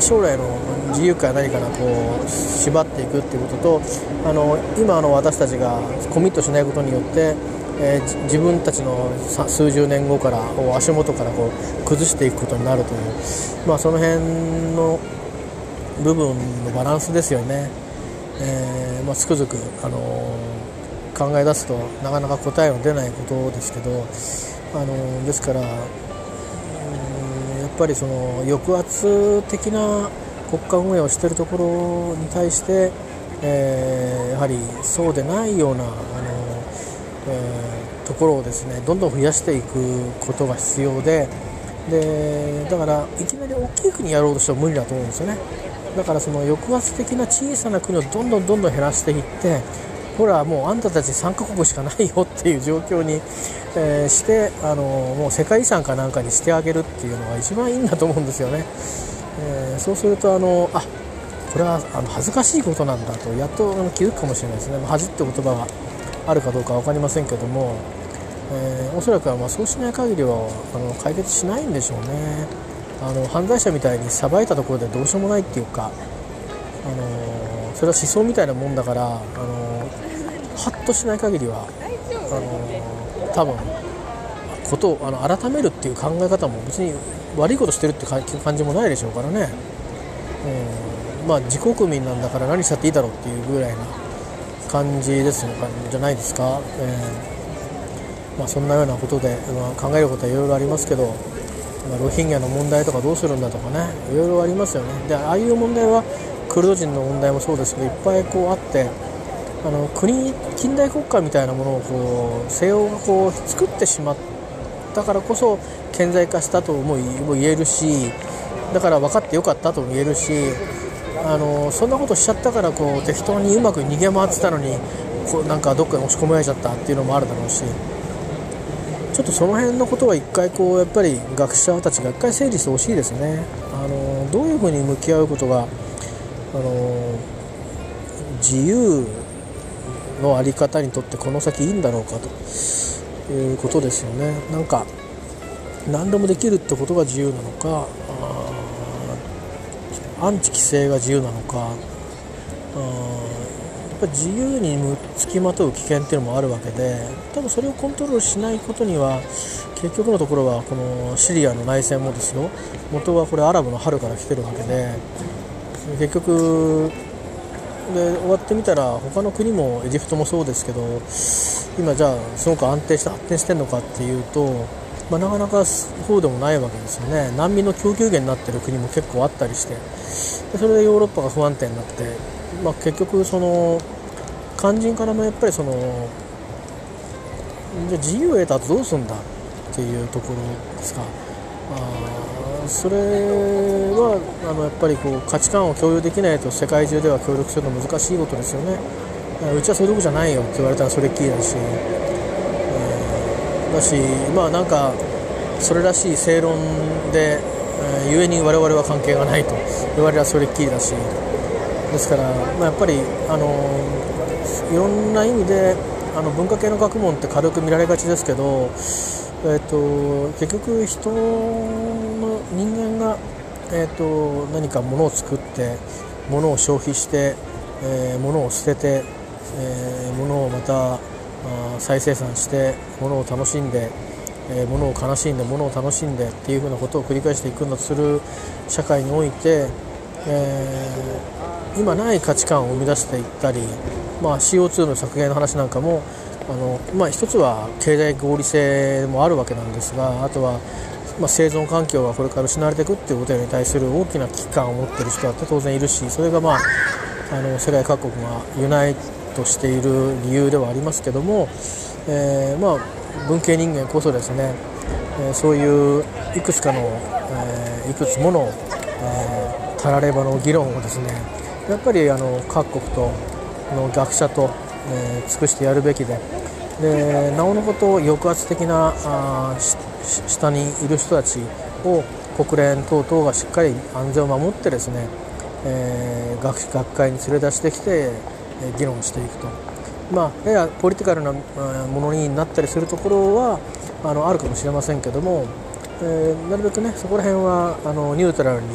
将来の自由か何かなこう縛っていくっていうこととあの今の私たちがコミットしないことによって、えー、自分たちの数十年後から足元からこう崩していくことになるという、まあ、その辺の部分のバランスですよね、えー、まあ、つくづく、あのー、考え出すとなかなか答えの出ないことですけど、あの、ですから、うん、やっぱりその抑圧的な国家運営をしているところに対して、えやはりそうでないような、あのえところをですねどんどん増やしていくことが必要ででだからいきなり大きい国やろうとしても無理だと思うんですよね。だからその抑圧的な小さな国をどんどんどんどん減らしていってほらもうあんたたち3カ国しかないよっていう状況に、えー、してあのもう世界遺産かなんかにしてあげるっていうのが一番いいんだと思うんですよね、えー、そうするとあのあこれはあの恥ずかしいことなんだとやっと気づくかもしれないですね恥って言葉があるかどうか分かりませんけども、えー、おそらくはまそうしない限りはあの解決しないんでしょうね。あの犯罪者みたいにさばいたところでどうしようもないっていうか、あのそれは思想みたいなもんだから、あのハッとしない限りはあの多分ことをあの改めるっていう考え方も別に悪いことしてるって感じもないでしょうからね、うん、まあ自国民なんだから何したっていいだろうっていうぐらいな感じですじゃないですか、えー。まあ、そんなようなことで、まあ、考えることはいろいろありますけどまあ、ロヒンギャの問題とかどうするんだとかね。いろいろありますよね。でああいう問題はクルド人の問題もそうですけどいっぱいこうあってあの国近代国家みたいなものをこう西欧がこう作ってしまったからこそ顕在化したとも言えるしだから分かってよかったとも言えるしあのそんなことしちゃったからこう適当にうまく逃げ回ってたのにこうなんかどっかに押し込められちゃったっていうのもあるだろうし。ちょっとその辺のことは一回こうやっぱり学者たちが一回整理してほしいですねあのどういうふうに向き合うことがあの自由の在り方にとってこの先いいんだろうかと。いうことですよね。なんか何でもできるってことが自由なのかアンチ規制が自由なのかやっぱ自由につきまとう危険っていうのもあるわけで多分それをコントロールしないことには結局のところはこのシリアの内戦もですよ。元はこれアラブの春から来てるわけで結局で終わってみたら他の国もエジプトもそうですけど今じゃあすごく安定して発展してるのかっていうと、まあ、なかなかそうでもないわけですよね。難民の供給源になってる国も結構あったりして。でそれでヨーロッパが不安定になってまあ、結局その肝心からのやっぱりそのじゃ自由を得た後どうするんだっていうところですか。あそれはあのやっぱりこう価値観を共有できないと世界中では協力するの難しいことですよね。うちはそういうとこじゃないよ。って言われたらそれっきりだし、えー、だしまあなんかそれらしい正論で、えー、故に我々は関係がないと。言われたらそれっきりだし。ですから、まあ、やっぱり、あのいろんな意味であの文化系の学問って軽く見られがちですけど、えーと、結局人人間が、えーと、何か物を作って物を消費して、えー、物を捨てて、えー、物をまた再生産して物を楽しんで、えー、物を悲しんで物を楽しんでっていうふうなことを繰り返していくんだとする社会において、えー今ない価値観を生み出していったり、まあ、CO2 の削減の話なんかもあの、まあ、一つは経済合理性もあるわけなんですがあとは、まあ、生存環境がこれから失われていくっていうことに対する大きな危機感を持ってる人だって当然いるしそれが、まあ、あの世界各国がユナイトしている理由ではありますけども、えー、まあ、文系人間こそですね、えー、そういういくつかの、えー、いくつもの、えたらればの議論をですねやっぱりあの各国との学者と、え尽くしてやるべきででなおのこと抑圧的なあ下にいる人たちを国連等々がしっかり安全を守ってですね、えー、学学会に連れ出してきて、え議論していくと、まあ、ややポリティカルなものになったりするところはあのあるかもしれませんけども、えー、なるべくねそこら辺はあのニュートラルに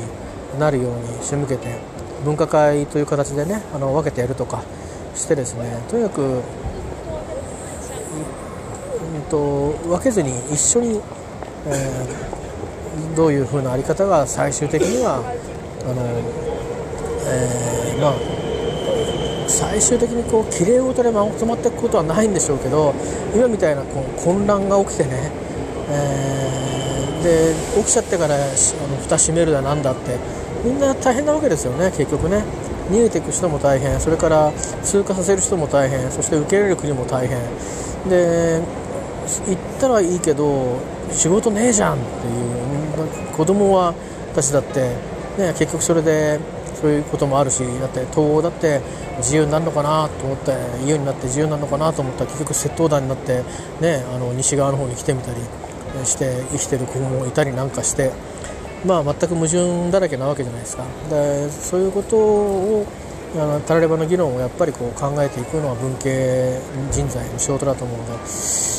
なるように仕向けて分科会という形でねあの分けてやるとかしてですねとにかくと分けずに一緒に、えー、どういう風なあり方が最終的にはあの、えー、まあ最終的にこうきれい事でまとまっていくことはないんでしょうけど今みたいなこう混乱が起きてね、えー、で起きちゃってからあの蓋閉めるだなんだってみんな大変なわけですよね結局ね。逃げていく人も大変それから通過させる人も大変そして受け入れる国も大変。で行ったらいいけど仕事ねえじゃんっていう子供は私だって、ね、結局それでそういうこともあるしだって東欧だって自由になるのかなと思って家になって自由になるのかなと思ったら結局窃盗団になって、ね、あの西側の方に来てみたりして生きてる子もいたりなんかして、まあ、全く矛盾だらけなわけじゃないですか。でそういうことをあのタラレバの議論をやっぱりこう考えていくのは文系人材の仕事だと思うので。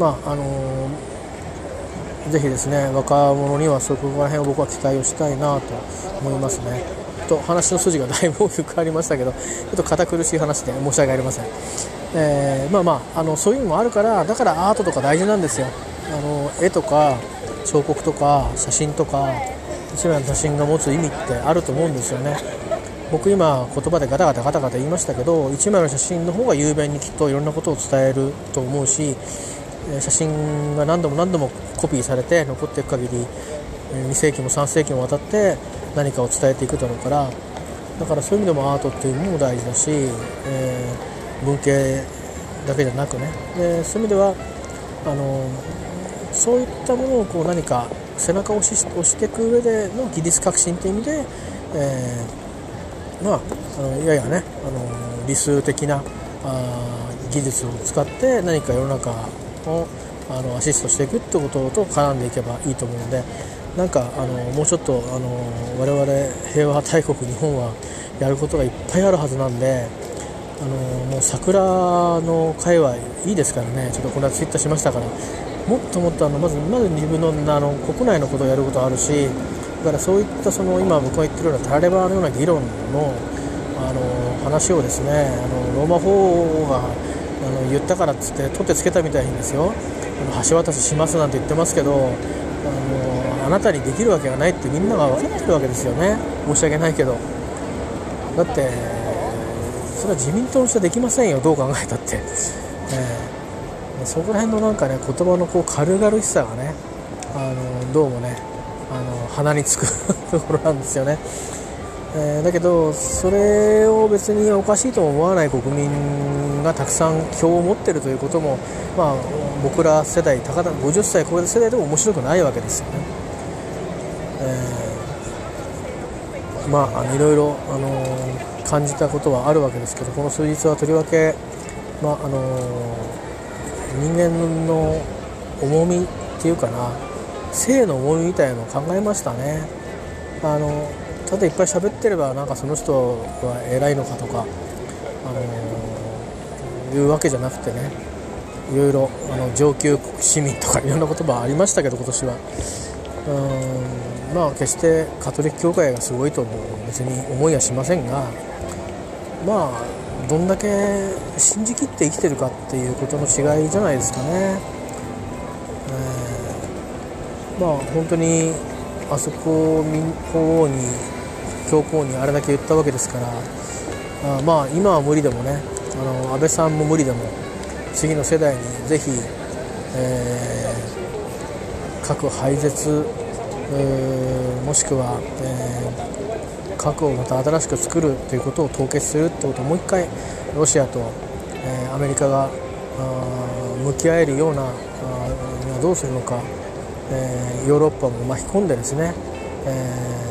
まああのー、ぜひですね若者にはそこら辺を僕は期待をしたいなと思いますね。と話の筋がだいぶ大きく変わりましたけどちょっと堅苦しい話で申し訳ありません、えー、まあまああのそういうのもあるからだからアートとか大事なんですよ。あの絵とか彫刻とか写真とか一枚の写真が持つ意味ってあると思うんですよね。僕今言葉でガタガタガタガタ言いましたけど一枚の写真の方が雄弁にきっといろんなことを伝えると思うし写真が何度も何度もコピーされて残っていく限り2世紀も3世紀もわたって何かを伝えていくだろうからだからそういう意味でもアートっていうのも大事だし、えー、文系だけじゃなくね。でそういう意味ではあのそういったものをこう何か背中を押し押していく上での技術革新という意味で、えー、まああのいややねあの理数的なあ技術を使って何か世の中をあのアシストしていくってことと絡んでいけばいいと思うのでなんかあのもうちょっとあの我々平和大国日本はやることがいっぱいあるはずなんであのもう桜の会はいいですからね。ちょっとこれはツイッターしましたから。もっともっとあのまずまず自分のあの国内のことをやることあるしだからそういったその今僕が言ってるようなタラレバのような議論のあの話をですねあのローマ法がの言ったからっつって取ってつけたみたいにですよ。あの橋渡ししますなんて言ってますけどあのあなたにできるわけがないってみんなが分かってるわけですよね。申し訳ないけど。だってそれは自民党の人はできませんよ。どう考えたって、えー、そこら辺のなんかね言葉のこう軽々しさがねあのどうもねあの鼻につく ところなんですよね。えー、だけどそれを別におかしいとも思わない国民がたくさん票を持っているということも、まあ、僕ら世代高田50歳超えた世代でも面白くないわけですよね。えー、まあ、いろいろ、あの、感じたことはあるわけですけどこの数日はとりわけ、まああの人間の重みっていうかな性の重みみたいなのを考えましたね。あのただいっぱい喋ってればなんかその人は偉いのかとか、あのー、いうわけじゃなくてねいろいろあの上級市民とかいろんな言葉ありましたけど今年はうんまあ決してカトリック教会がすごいとも別に思いはしませんがまあどんだけ信じきって生きてるかっていうことの違いじゃないですかね。えー、まあ本当にあそこ民法に教皇にあれだけ言ったわけですからあまあ今は無理でもねあの安倍さんも無理でも次の世代にぜひ、えー、核廃絶もしくは、えー、核をまた新しく作るということを凍結するってことをもう一回ロシアと、えー、アメリカが向き合えるようなどうするのか、えー、ヨーロッパも巻き込んでですね、えー、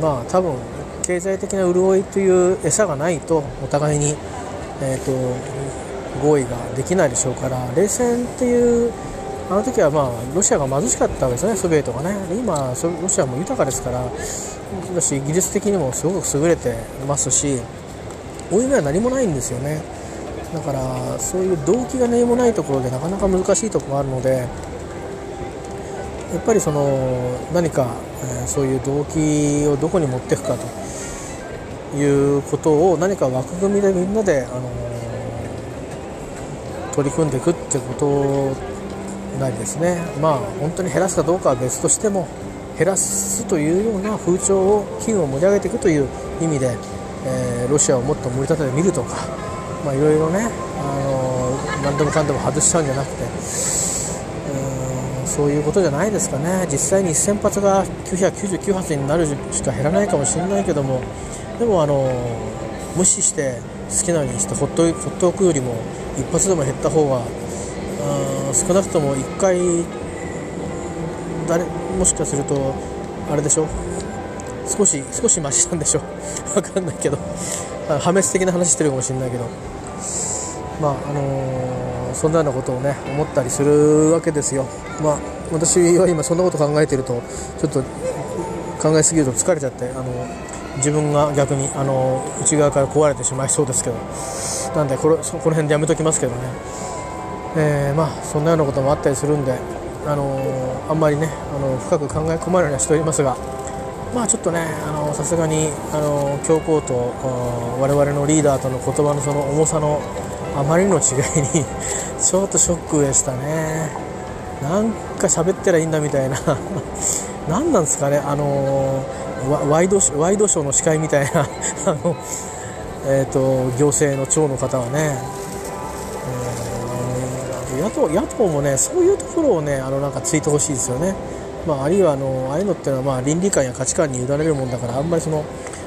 まあ多分経済的な潤いという餌がないとお互いに、えーと、合意ができないでしょうから冷戦っていうあの時はまあロシアが貧しかったわけですねソビエトがね。今ロシアも豊かですからだし技術的にもすごく優れてますし負い目は何もないんですよね。だからそういう動機が何もないところでなかなか難しいところがあるのでやっぱりその何か、え、そういう動機をどこに持っていくかと。いうことを何か枠組みでみんなで、あの、取り組んでいくってことないですね。まあ本当に減らすかどうかは別としても減らすというような風潮を機運を盛り上げていくという意味で、えー、ロシアをもっと盛り立ててみるとかまあいろいろね、あの、何でもかんでも外しちゃうんじゃなくてそういうことじゃないですかね、実際に1000発が999発になるしか減らないかもしれないけども、でもあの無視して好きなようにしてほっとほっとくよりも1発でも減った方が少なくとも1回誰もしかするとあれでしょ？少し少しマシなんでしょ？分かんないけど。破滅的な話してるかもしれないけど。まああのー、そんなようなことをね思ったりするわけですよ。まあ、私は今そんなこと考えてるとちょっと考えすぎると疲れちゃってあの自分が逆にあの内側から壊れてしまいそうですけど。なんでこれこの辺でやめときますけどね、えー、まあそんなようなこともあったりするんであのあんまりねあの深く考え込まれるようにはしておりますが。まあちょっとねさすがにあの教皇と我々のリーダーとの言葉のその重さのあまりの違いに ちょっとショックでしたね。なんか喋ったらいいんだみたいな。何なんですかね？あのワイドワイドショーの司会みたいな。あの、えーと、行政の長の方はね、えー、野党野党もねそういうところをねあのなんかついてほしいですよね、まあ、あるいはあのああいうのっていうのはまあ倫理観や価値観に委ねるもんだからあんまりその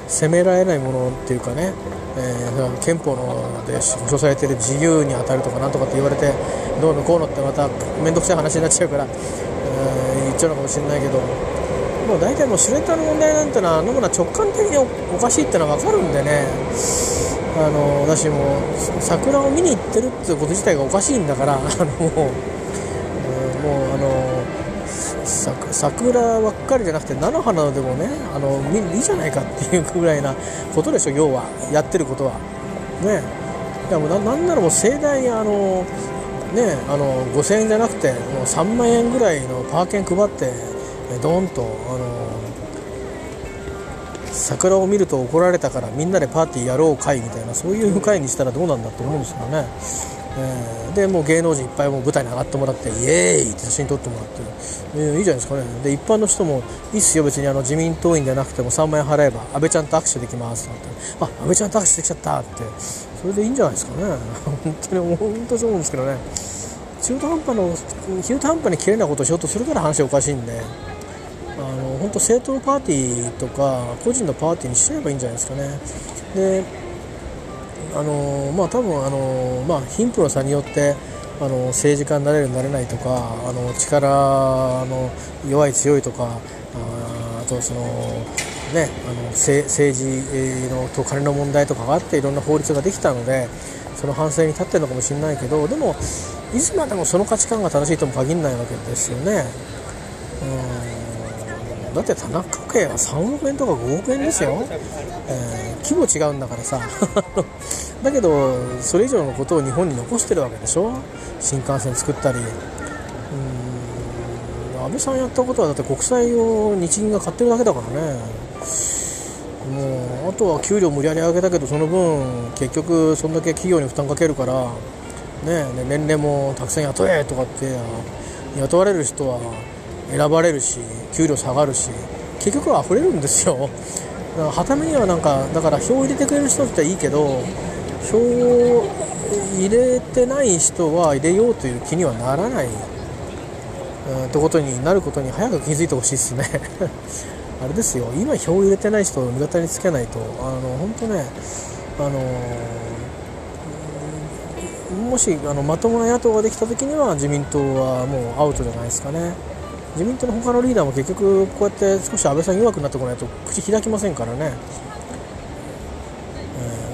責められないものっていうかね、えー、憲法ので保障されている自由に当たるとかなんとかって言われてどうのこうのってまた面倒くさい話になっちゃうから、えー、言っちゃうのかもしれないけどもう大体もうシュレッダーの問題なんてのは飲むのは直感的におかしいってのは分かるんでねあの私も桜を見に行ってるってこと自体がおかしいんだからあの桜ばっかりじゃなくて菜の花でもねあのいいじゃないかっていうぐらいなことでしょ要はやってることはねいやもうななんならもう盛大にあのねあの5000円じゃなくてもう3万円ぐらいのパー券配ってドンとあの桜を見ると怒られたからみんなでパーティーやろう会みたいなそういう会にしたらどうなんだと思うんですよね。えー、でもう芸能人いっぱいもう舞台に上がってもらってイエーイって写真撮ってもらって、えー、いいじゃないですかね。で一般の人もいいっすよ別にあの自民党員じゃなくても3万円払えば安倍ちゃんと握手できますって。あ安倍ちゃんと握手できちゃったって。それでいいんじゃないですかね。本当に本当そう思うんですけどね。中途半端の中途半端に綺麗なことをしようとするから話おかしいんで。あの本当政党パーティーとか個人のパーティーにしちゃえばいいんじゃないですかね。であのまあ多分あのまあ貧富の差によってあの政治家になれるなれないとかあの力の弱い強いとかああとそのねあの政治のと金の問題とかがあっていろんな法律ができたのでその反省に立ってるのかもしれないけどでもいつまでもその価値観が正しいとも限らないわけですよね。うんだって田中家は3億円とか5億円ですよ、えー、規模違うんだからさ。だけどそれ以上のことを日本に残してるわけでしょ。新幹線作ったり。うん安倍さんやったことはだって国債を日銀が買ってるだけだからね。もうあとは給料無理やり上げたけどその分結局そんだけ企業に負担かけるからね年齢もたくさん雇えとかって雇われる人は選ばれるし給料下がるし結局は溢れるんですよ。だからはためにはなんかだから票を入れてくれる人っていいけど票を入れてない人は入れようという気にはならない、うん、ってことになることに早く気づいてほしいですね。あれですよ。今票を入れてない人を味方につけないとあの本当ねあのもしあのまともな野党ができた時には自民党はもうアウトじゃないですかね。自民党の他のリーダーも結局こうやって少し安倍さん弱くなってこないと口開きませんからね。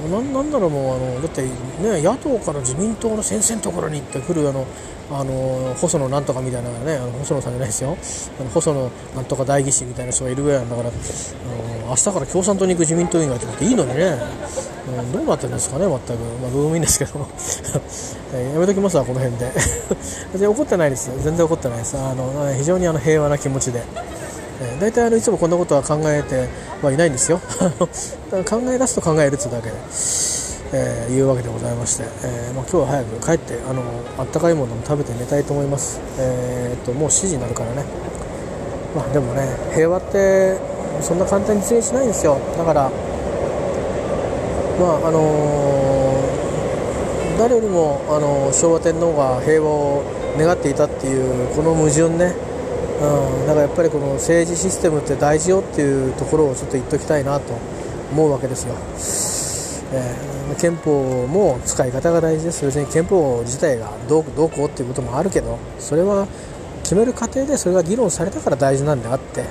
ななんだろうもうあのだってね野党から自民党の先生のところに行ってくるあのあの細野なんとかみたいなねあの細野さんじゃないですよ。あの細野なんとか代議士みたいな人がいるぐらいなんだからあの明日から共産党に行く自民党員がいていいのにね、うん、どうなってるんですかね全く。まあどうでもいいんですけど。え やめときますわこの辺で。別に怒ってないです全然怒ってないです。あの非常にあの平和な気持ちで。えー、大体あのいつもこんなことは考えてはいないんですよ。考え出すと考えるっつうだけで、えー、いうわけでございまして、えーまあ、今日は早く帰ってあのあったかいものも食べて寝たいと思います、えー、っともう7時になるからね。まあでもね平和ってそんな簡単に実現しないんですよ。だからまああのー、誰よりも、あの昭和天皇が平和を願っていたっていうこの矛盾ね。うん、だからやっぱりこの政治システムって大事よっていうところをちょっと言っておきたいなと思うわけですよ、えー、憲法も使い方が大事です。別に憲法自体がどうどうこうっていうこともあるけどそれは決める過程でそれが議論されたから大事なんであって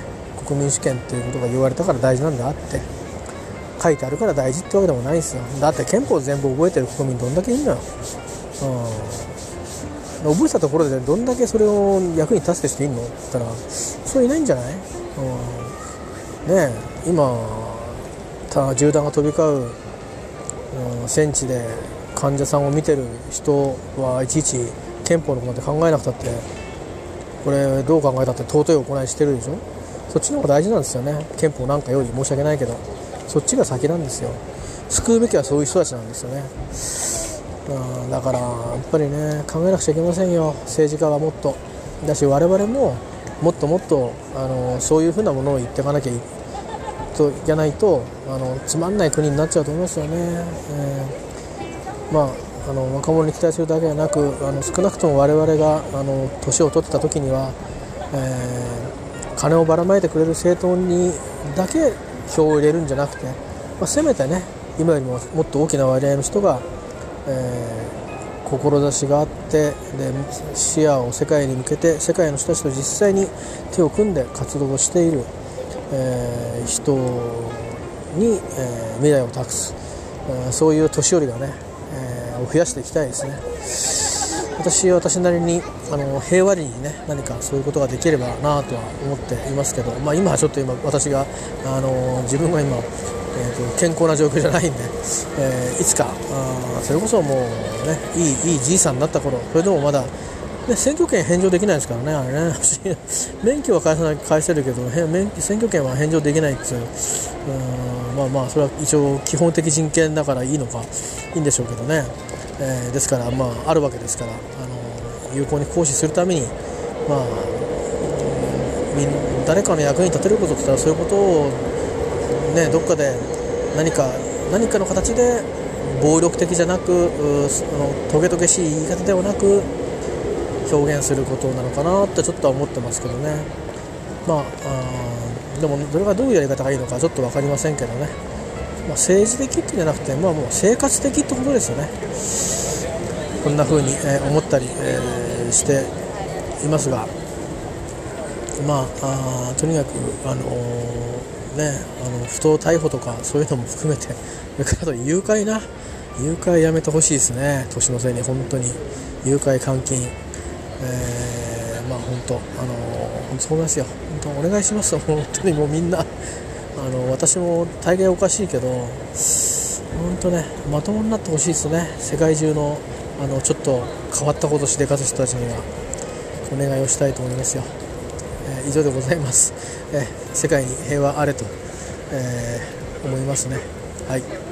国民主権っていうことが言われたから大事なんであって書いてあるから大事ってわけでもないんですよ。だって憲法全部覚えてる国民どんだけいるのよ、うん。覚えたところでどんだけそれを役に立つて人いんの？って言ったらそういないんじゃない、うん、ね今た銃弾が飛び交う、うん、戦地で患者さんを見てる人はいちいち憲法のことで考えなくたってこれどう考えたって尊い行いしてるでしょ？そっちの方が大事なんですよね。憲法なんかより申し訳ないけど。そっちが先なんですよ。救うべきはそういう人たちなんですよね。うん、だからやっぱりね考えなくちゃいけませんよ。政治家はもっとだし我々ももっともっとあのそういうふうなものを言っていかなきゃいけないとあのつまんない国になっちゃうと思いますよね、えー、まああの若者に期待するだけではなくあの少なくとも我々があの年を取ってた時には、えー、金をばらまいてくれる政党にだけ票を入れるんじゃなくて、まあ、せめてね今よりももっと大きな割合の人がえー、志があってで視野を世界に向けて世界の人たちと実際に手を組んで活動をしている、えー、人に、えー、未来を託す、えそういう年寄りがね、えを増やしていきたいですね。私私なりにあの平和裏にね何かそういうことができればなとは思っていますけど、まあ、今はちょっと今私があの自分が今えーと、健康な状況じゃないんで、えー、いつかあそれこそもうねいいいいじいさんになった頃それでもまだ、ね、選挙権返上できないですからねあれね。免許は返さない返せるけど免選挙権は返上できないっていううんまあまあそれは一応基本的人権だからいいのかいいんでしょうけどね、えー、ですからまああるわけですからあの有効に行使するためにまあ誰かの役に立てることって言ったらそういうことをね、どっかで何か何かの形で暴力的じゃなくそのトゲトゲしい言い方ではなく表現することなのかなってちょっとは思ってますけどね。まあでもそれがどういうやり方がいいのかちょっと分かりませんけどね、まあ、政治的ってじゃなくて、まあ、もう生活的ってことですよね。こんな風に、えー、思ったり、えー、していますが。まああとにかくあのーね、あの不当逮捕とかそういうのも含めて、それからと誘拐な、誘拐やめてほしいですね、年の瀬に本当に、誘拐、監禁、えー、まあ本当、あの本当そう思いますよ、本当お願いしますよ、本当にもうみんな、あの私も大概おかしいけど、本当ね、まともになってほしいですね、世界中のあのちょっと変わったことして勝つ人たちには、お願いをしたいと思いますよ。えー、以上でございます。え世界に平和あれと、えー、思いますね。はい